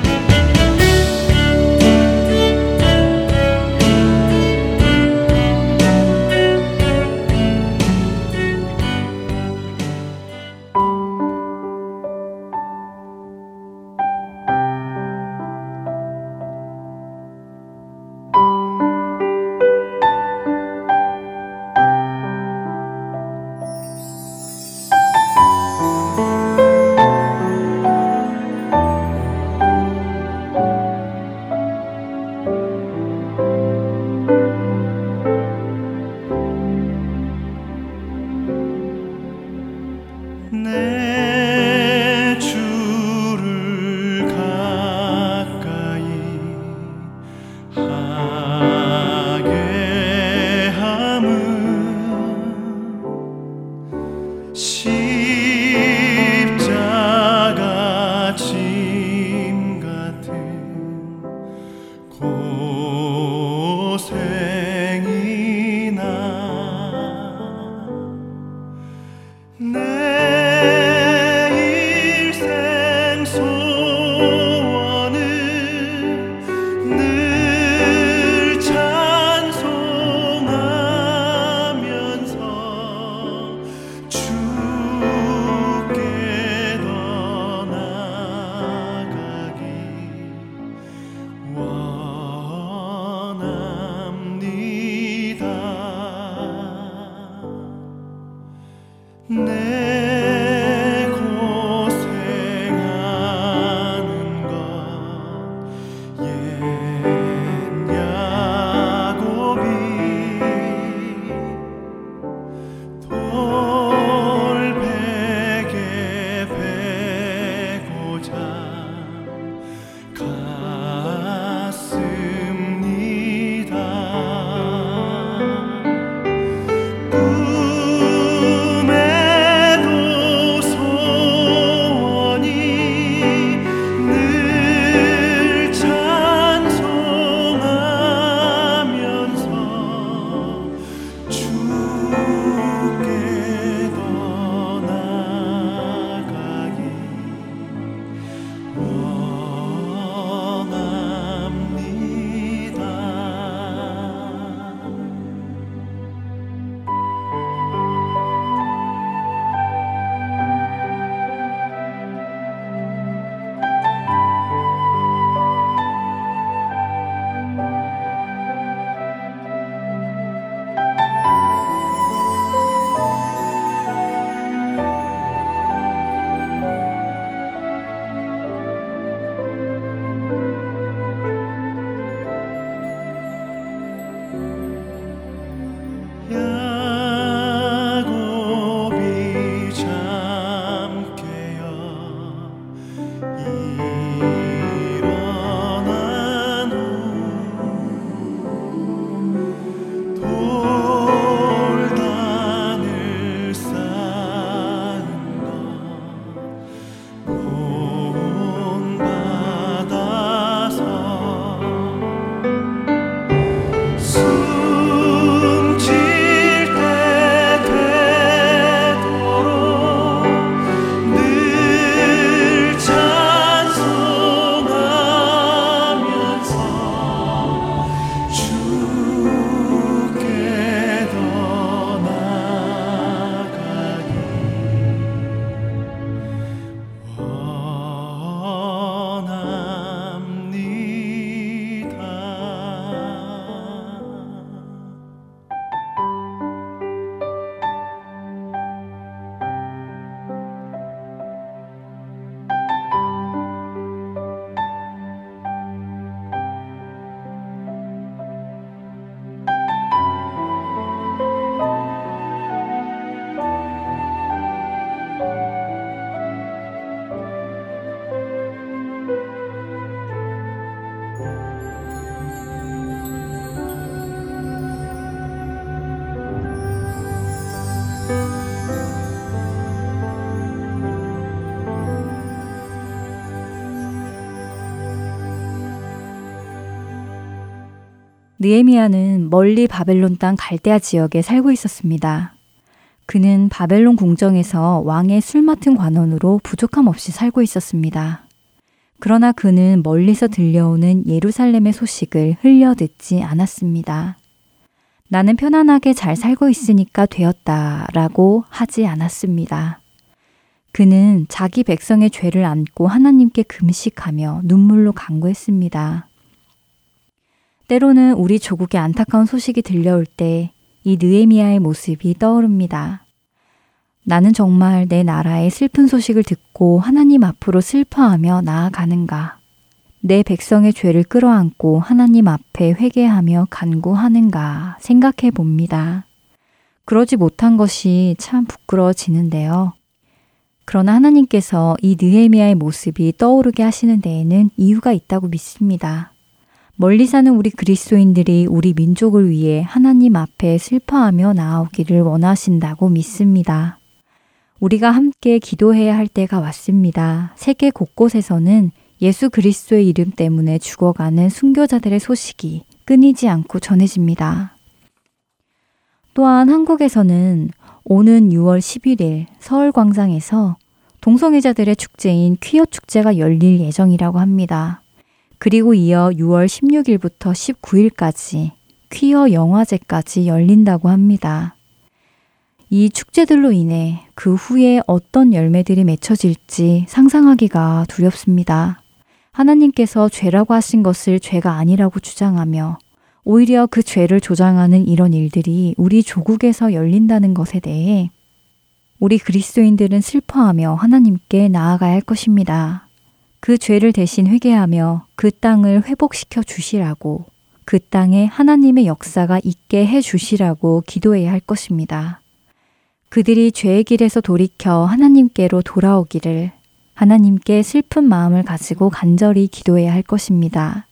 느헤미야는 멀리 바벨론 땅 갈대아 지역에 살고 있었습니다. 그는 바벨론 궁정에서 왕의 술 맡은 관원으로 부족함 없이 살고 있었습니다. 그러나 그는 멀리서 들려오는 예루살렘의 소식을 흘려 듣지 않았습니다. 나는 편안하게 잘 살고 있으니까 되었다 라고 하지 않았습니다. 그는 자기 백성의 죄를 안고 하나님께 금식하며 눈물로 간구했습니다. 때로는 우리 조국의 안타까운 소식이 들려올 때 이 느에미아의 모습이 떠오릅니다. 나는 정말 내 나라의 슬픈 소식을 듣고 하나님 앞으로 슬퍼하며 나아가는가? 내 백성의 죄를 끌어안고 하나님 앞에 회개하며 간구하는가 생각해 봅니다. 그러지 못한 것이 참 부끄러워지는데요. 그러나 하나님께서 이 느헤미야의 모습이 떠오르게 하시는 데에는 이유가 있다고 믿습니다. 멀리 사는 우리 그리스도인들이 우리 민족을 위해 하나님 앞에 슬퍼하며 나아오기를 원하신다고 믿습니다. 우리가 함께 기도해야 할 때가 왔습니다. 세계 곳곳에서는 예수 그리스도의 이름 때문에 죽어가는 순교자들의 소식이 끊이지 않고 전해집니다. 또한 한국에서는 오는 6월 11일 서울 광장에서 동성애자들의 축제인 퀴어 축제가 열릴 예정이라고 합니다. 그리고 이어 6월 16일부터 19일까지 퀴어 영화제까지 열린다고 합니다. 이 축제들로 인해 그 후에 어떤 열매들이 맺혀질지 상상하기가 두렵습니다. 하나님께서 죄라고 하신 것을 죄가 아니라고 주장하며 오히려 그 죄를 조장하는 이런 일들이 우리 조국에서 열린다는 것에 대해 우리 그리스도인들은 슬퍼하며 하나님께 나아가야 할 것입니다. 그 죄를 대신 회개하며 그 땅을 회복시켜 주시라고 그 땅에 하나님의 역사가 있게 해 주시라고 기도해야 할 것입니다. 그들이 죄의 길에서 돌이켜 하나님께로 돌아오기를 하나님께 슬픈 마음을 가지고 간절히 기도해야 할 것입니다.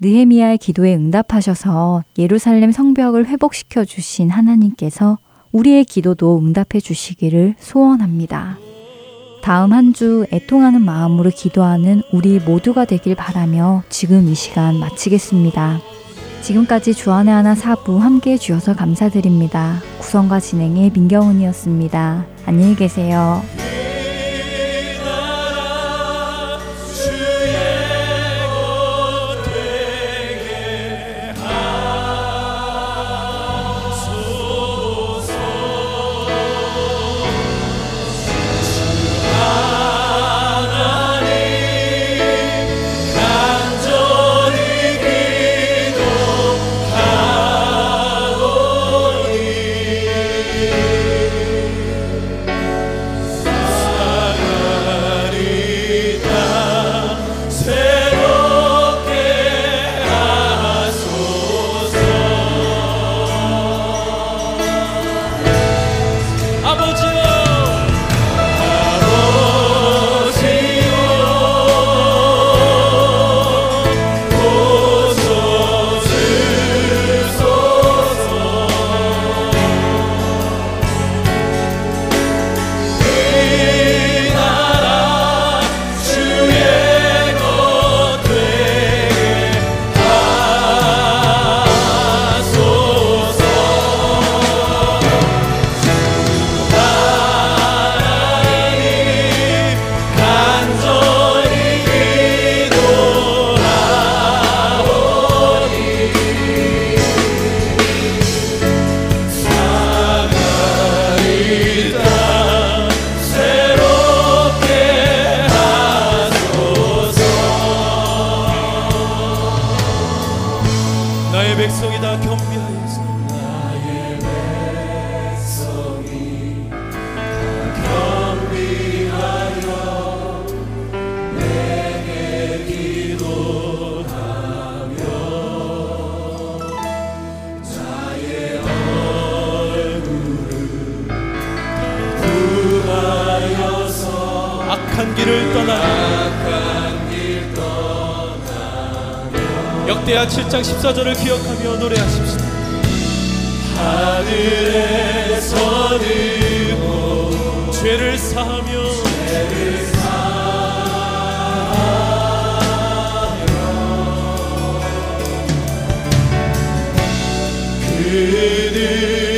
느헤미야의 기도에 응답하셔서 예루살렘 성벽을 회복시켜 주신 하나님께서 우리의 기도도 응답해 주시기를 소원합니다. 다음 한 주 애통하는 마음으로 기도하는 우리 모두가 되길 바라며 지금 이 시간 마치겠습니다. 지금까지 주안의 하나 사부 함께 해주셔서 감사드립니다. 구성과 진행의 민경훈이었습니다. 안녕히 계세요. 역대하 7장 14절을 기억하며 노래하십시다. 하늘에서 들고 죄를 사하며 죄를 사하며 그들